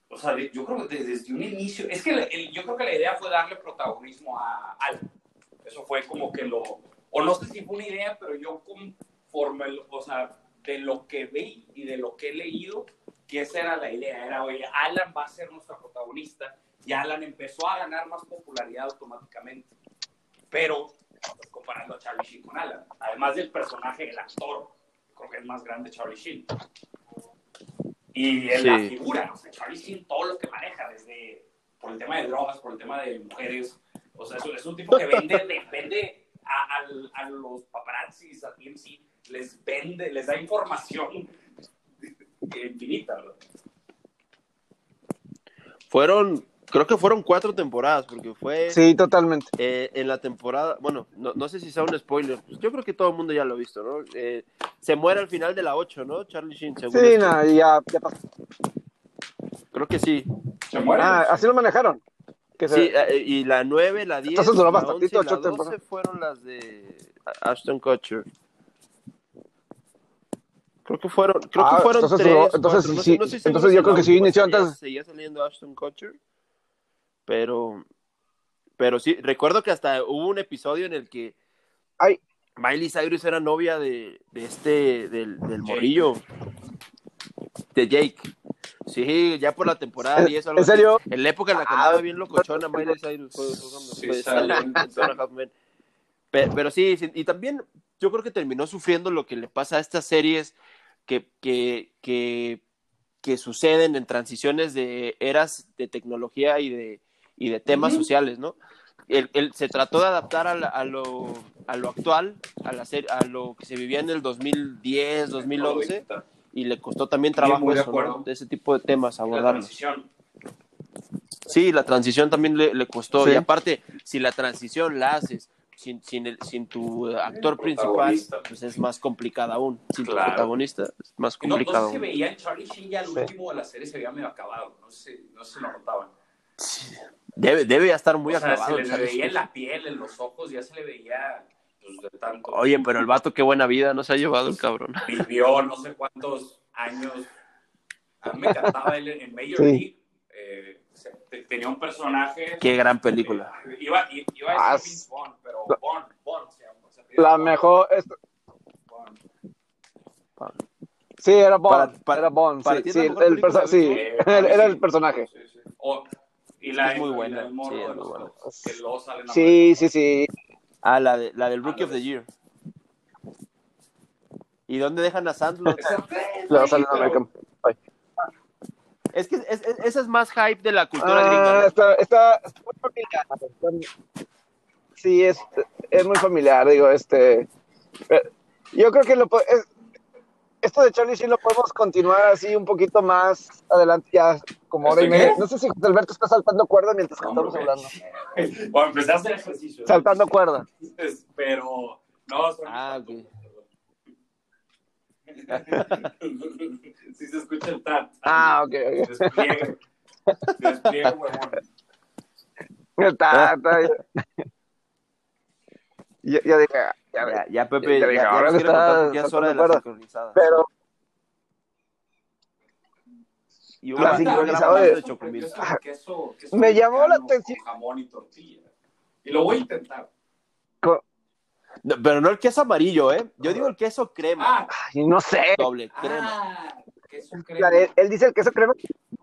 O sea, yo creo que desde, desde un inicio. Es que el- el- yo creo que la idea fue darle protagonismo a Al. Eso fue como que lo. O no sé si fue una idea, pero yo conforme. O sea, de lo que vi y de lo que he leído, que esa era la idea. Era, oye, Alan va a ser nuestra protagonista. Y Alan empezó a ganar más popularidad automáticamente. Pero, comparando a Charlie Sheen con Alan. Además del personaje, el actor. Creo que es más grande Charlie Sheen. Y en la figura, o sea, Charlie Sheen, todo lo que maneja, desde por el tema de drogas, por el tema de mujeres. O sea, es, es un tipo que vende, de- vende a, a los paparazzis, a TMC, les vende, les da información infinita, ¿verdad? Fueron, creo que fueron cuatro temporadas, porque fue Sí, totalmente. eh, en la temporada, bueno, no, no sé si sea un spoiler, pues yo creo que todo el mundo ya lo ha visto, ¿no? Eh, se muere al final de la 8, ¿no? Charlie Sheen, según Sí, no, ya, ya pasó. Creo que sí. Se muere. Ah, así lo manejaron. Que se- Sí, eh, y la 9, la 10, Entonces la bastantito, 11 y la ocho 12 temporadas. fueron las de Ashton Kutcher. Creo que fueron, creo Ah, que fueron entonces tres, duró- cuatro, entonces no sé- sí, no estoy seguro entonces si yo creo que sí inició antes. Seguía saliendo Ashton Kutcher, pero, pero sí, recuerdo que hasta hubo un episodio en el que Ay. Miley Cyrus era novia de, de este, del, del morillo, de Jake. Sí, ya por la temporada y eso. algo ¿En serio? así. En la época en la que Ah, andaba bien locochona, Miley Cyrus fue, fue cuando Sí, fue- salió. salió en Two and a Half Men. Pe- Pero, sí, sí, y también yo creo que terminó sufriendo lo que le pasa a estas series que, que, que, que suceden en transiciones de eras de tecnología y de, y de temas Ujú. sociales, ¿no? Él, él se trató de adaptar a, la- a lo, a lo actual, a, la ser- a lo que se vivía en el 2010, 2011, y le costó también trabajo eso, ¿no? de ese tipo de temas, La abordarlos. transición. Sí, la transición también le, le costó. Sí. Y aparte, si la transición la haces sin, sin, el- sin tu actor principal, pues es más complicada aún. Sin tu Claro. protagonista es más No, no complicado. sé si veían Charlie Sheen ya al Sí. último de la serie se veía medio acabado. No sé, no sé si lo notaban. Debe, debe ya estar muy o sea, acabado. se le veía en la piel, en los ojos, ya se le veía pues, de tanto. Oye, pero el vato, qué buena vida nos ha llevado el cabrón. Vivió no sé cuántos años. A mí me encantaba él en Major Sí. League. Eh, se- te- tenía un personaje. Qué gran película. Eh, Iba, iba Ah, a decir Vince Vaughn, pero Bond, Bond se llama. se La Bond, mejor. es- Bond. Sí, era Bond. Para- para- era Bond. para Sí, sí, el, sí, Eh, era, el sí. personaje. Sí, sí. O- y la, Es muy buena, sí, es muy buena. que Sí, sí, sí. Ah, la, de, la del Rookie of the Year. ¿Y dónde dejan a Sandlot? Luego sale en American. Ay. es que es- es- esa es más hype de la cultura gringa. Ah, ¿no? está, está, está muy familiar. Sí, es, es muy familiar, digo, este. eh, Yo creo que lo, es- esto de Charlie sí lo podemos continuar así un poquito más adelante, ya como hora y ¿Estoy media. No sé si José Alberto está saltando cuerda mientras que estamos hablando. Bueno, empecé a hacer ejercicio. Saltando cuerda. Pero, no, son Ah. Sí se escucha el tat. Ah, ok, ok. Despliegue. Despliegue, huevón. Está, está. Ya, ya dije, ya, Ya, ya Pepe, Ya ya, ahora está ya es hora de la sincronizada. pero Y La una sincronizada de- chocomil. Queso- queso- queso Me llamó la atención. Jamón y tortilla. Y lo voy a intentar. co- No, pero no el queso amarillo, ¿eh? Yo digo el queso crema. Ah, ay, no sé. Doble crema. ah, queso Él, crema. él dice el queso crema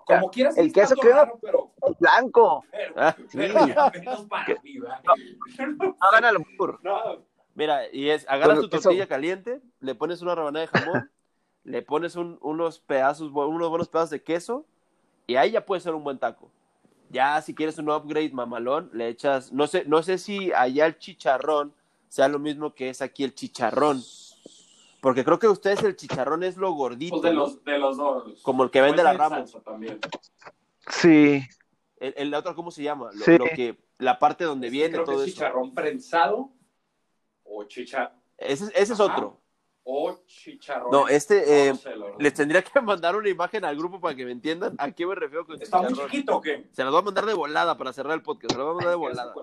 Como quieras, el queso crema- raro, pero, blanco. pero, Ah, sí. menos para mí, ¿verdad? Hagan al burro. No, Mira, y es, agarras tu tortilla caliente, le pones una rebanada de jamón, le pones un- unos pedazos, unos buenos pedazos de queso, y ahí ya puede ser un buen taco. Ya si quieres un upgrade mamalón, le echas, no sé, no sé si allá el chicharrón sea lo mismo que es aquí el chicharrón. Porque creo que ustedes el chicharrón es lo gordito, pues de ¿no? los, de los dos. Como el que vende la también. Sí. El, el otro, ¿cómo se llama? Lo, Sí. lo que, la parte donde viene Creo que todo es eso. chicharrón prensado o chicha Ese, ese es otro. o chicharrón. No, este, eh, No les tendría que mandar una imagen al grupo para que me entiendan a qué me refiero con ¿Está muy chiquito o qué? Se las voy a mandar de volada para cerrar el podcast. Se las voy a mandar de volada.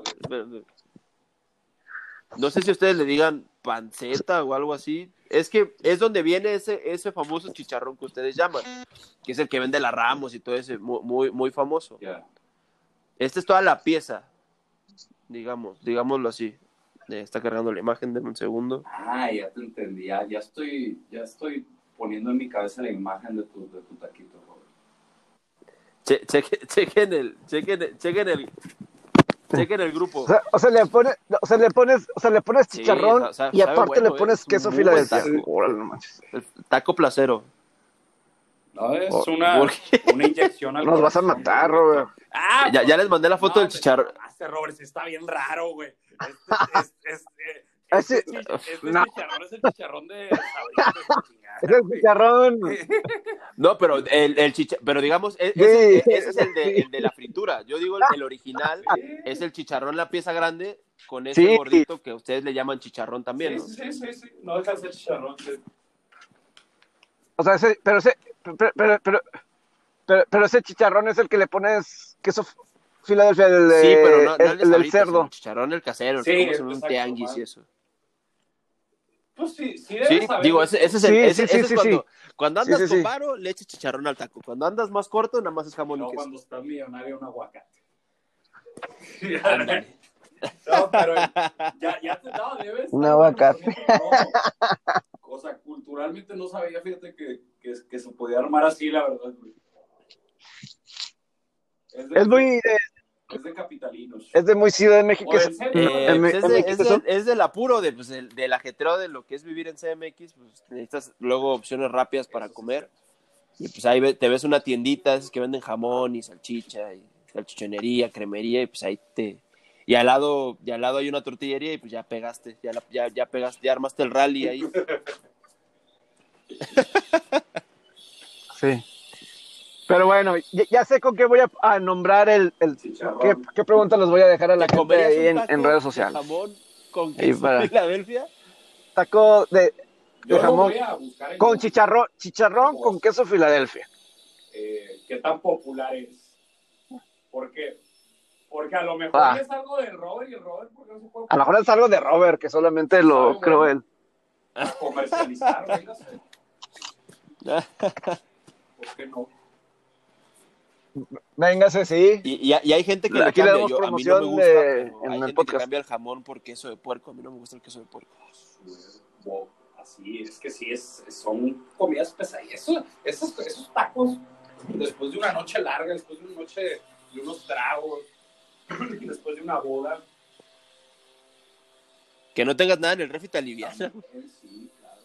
No sé si ustedes le digan panceta o algo así. Es que es donde viene ese, ese famoso chicharrón que ustedes llaman, que es el que vende la Ramos y todo ese, muy, muy, famoso. Ya. Esta es toda la pieza, digamos, digámoslo así. Eh, está cargando la imagen, denme un segundo. Ah, ya te entendí. Ya, ya estoy, ya estoy poniendo en mi cabeza la imagen de tu, de tu taquito, Robert. Che- cheque- chequen el, chequen, el- chequen el, chequen el grupo. O sea, o sea, le pones, o sea, le pones, o sea, le pones Sí, chicharrón sa- sa- y sabe aparte bueno, le pones. Es queso Filadelfia. taco. Taco placero. No, es Por- una, ¿por una inyección al Nos vas a corazón, matar. Robert. Ah, Ya, ya les mandé la foto no, del chicharrón. Robert, sí está bien raro, güey. Este, es, eh, este, este no. chicharrón el chicharrón de Es el chicharrón. No, pero el, el chicha- pero digamos, e- Sí. ese, ese es el de, el de la fritura. Yo digo el, el original es el chicharrón, la pieza grande, con ese Sí. gordito que ustedes le llaman chicharrón también, ¿no? Sí, sí, sí, sí. No deja de ser chicharrón. sí. O sea, ese, pero ese, pero, pero, pero, pero, pero ese chicharrón es el que le pones queso Filadelfia, el, de- Sí, pero no, no el, el, de el del cerdo. El chicharrón, el casero, el Sí, que un tianguis y eso. Pues sí, sí debes Sí, saber. digo, ese, ese es, el, Sí, ese, sí, ese sí, es sí, cuando, cuando Sí, andas sí, con sí. varo, le echas chicharrón al taco. Cuando andas más corto, nada más es jamón No, y queso. cuando estás millonario, un aguacate. No, pero ya, ya te no, debes. Un aguacate. no. O sea, culturalmente no sabía, fíjate que, que, que se podía armar así, la verdad, güey. Es de, Es muy, de- es de capitalinos. es de muy Ciudad de México. Es- Eh, pues del apuro, de, pues, el- del ajetreo de lo que es vivir en CMX, pues necesitas luego opciones rápidas para comer. Y pues ahí ve- te ves una tiendita, esas que venden jamón y salchicha y salchichonería, cremería, y pues ahí te... Y al lado, y al lado hay una tortillería y pues ya pegaste, ya, la- ya, ya pegaste, ya armaste el rally ahí. Sí. Pero bueno, ya, ya sé con qué voy a, a nombrar el, el qué, qué pregunta les voy a dejar a la ¿Te gente ahí en, en redes de sociales. jamón con queso para- Filadelfia? Taco de, de jamón con chicharrón, chicharrón con queso Filadelfia. eh, ¿Qué tan popular es? ¿Por qué? Porque a lo mejor Ah. es algo del Robert y Robert, porque no se puede A lo mejor es algo de Robert, que solamente lo creo bueno. él. comercializar, véngase. ¿Por qué no? Véngase, sí. Y, y- y hay gente que Aquí le le damos cambia. Yo, a mí no me promoción gusta, de- en hay el gente que cambia el jamón por queso de puerco. A mí no me gusta el queso de puerco. Wow, así es que sí, es, son comidas pesadas. Eso, esos, esos tacos, después de una noche larga, después de una noche de unos tragos, después de una boda. Que no tengas nada en el refri te aliviana. Sí, claro.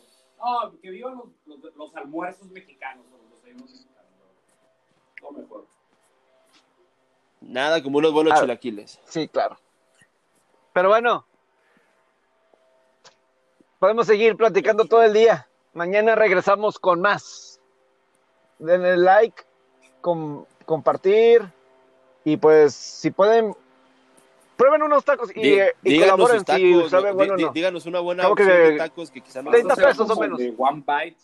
No, que vivan los, los, los almuerzos mexicanos, o los desayunos mexicanos. Lo mejor. Nada como unos buenos Ah. chilaquiles. Sí, claro. Pero bueno, podemos seguir platicando todo el día. Mañana regresamos con más. Denle like, com- compartir y pues si pueden, prueben unos tacos y, Dí- eh, y díganos colaboren tacos, si saben bueno no. díganos una buena Creo que opción de tacos que quizá no 30 Esto será pesos o como menos. de One Bite,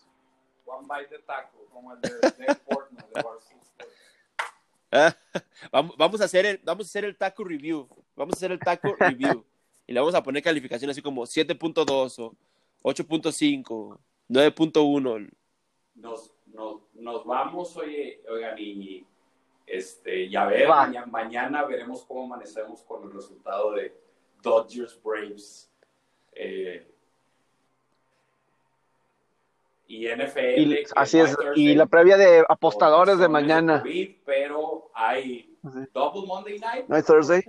One Bite de taco, como el de de Barstool Sports. Ah, vamos, vamos a hacer el, vamos a hacer el taco review. Vamos a hacer el taco review. Y le vamos a poner calificación así como 7.2 o 8.5, 9.1. Nos, nos, nos vamos, oye, oigan, y este, ya ver, mañana, mañana veremos cómo amanecemos con el resultado de Dodgers Braves. Eh, y NFL. Y, así es, Thursday y la previa de apostadores de mañana. COVID, pero hay Sí. Double Monday Night. ¿No hay Thursday?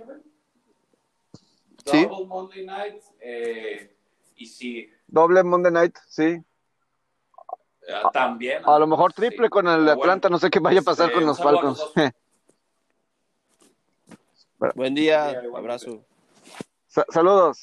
Sí. Double Monday Night. eh, y si Doble Monday Night, sí. eh, también. A lo mejor triple sí. con el Pero Atlanta, no sé qué vaya a pasar con los Falcons. Buen día, Buen día, igualmente. abrazo. Sa- saludos.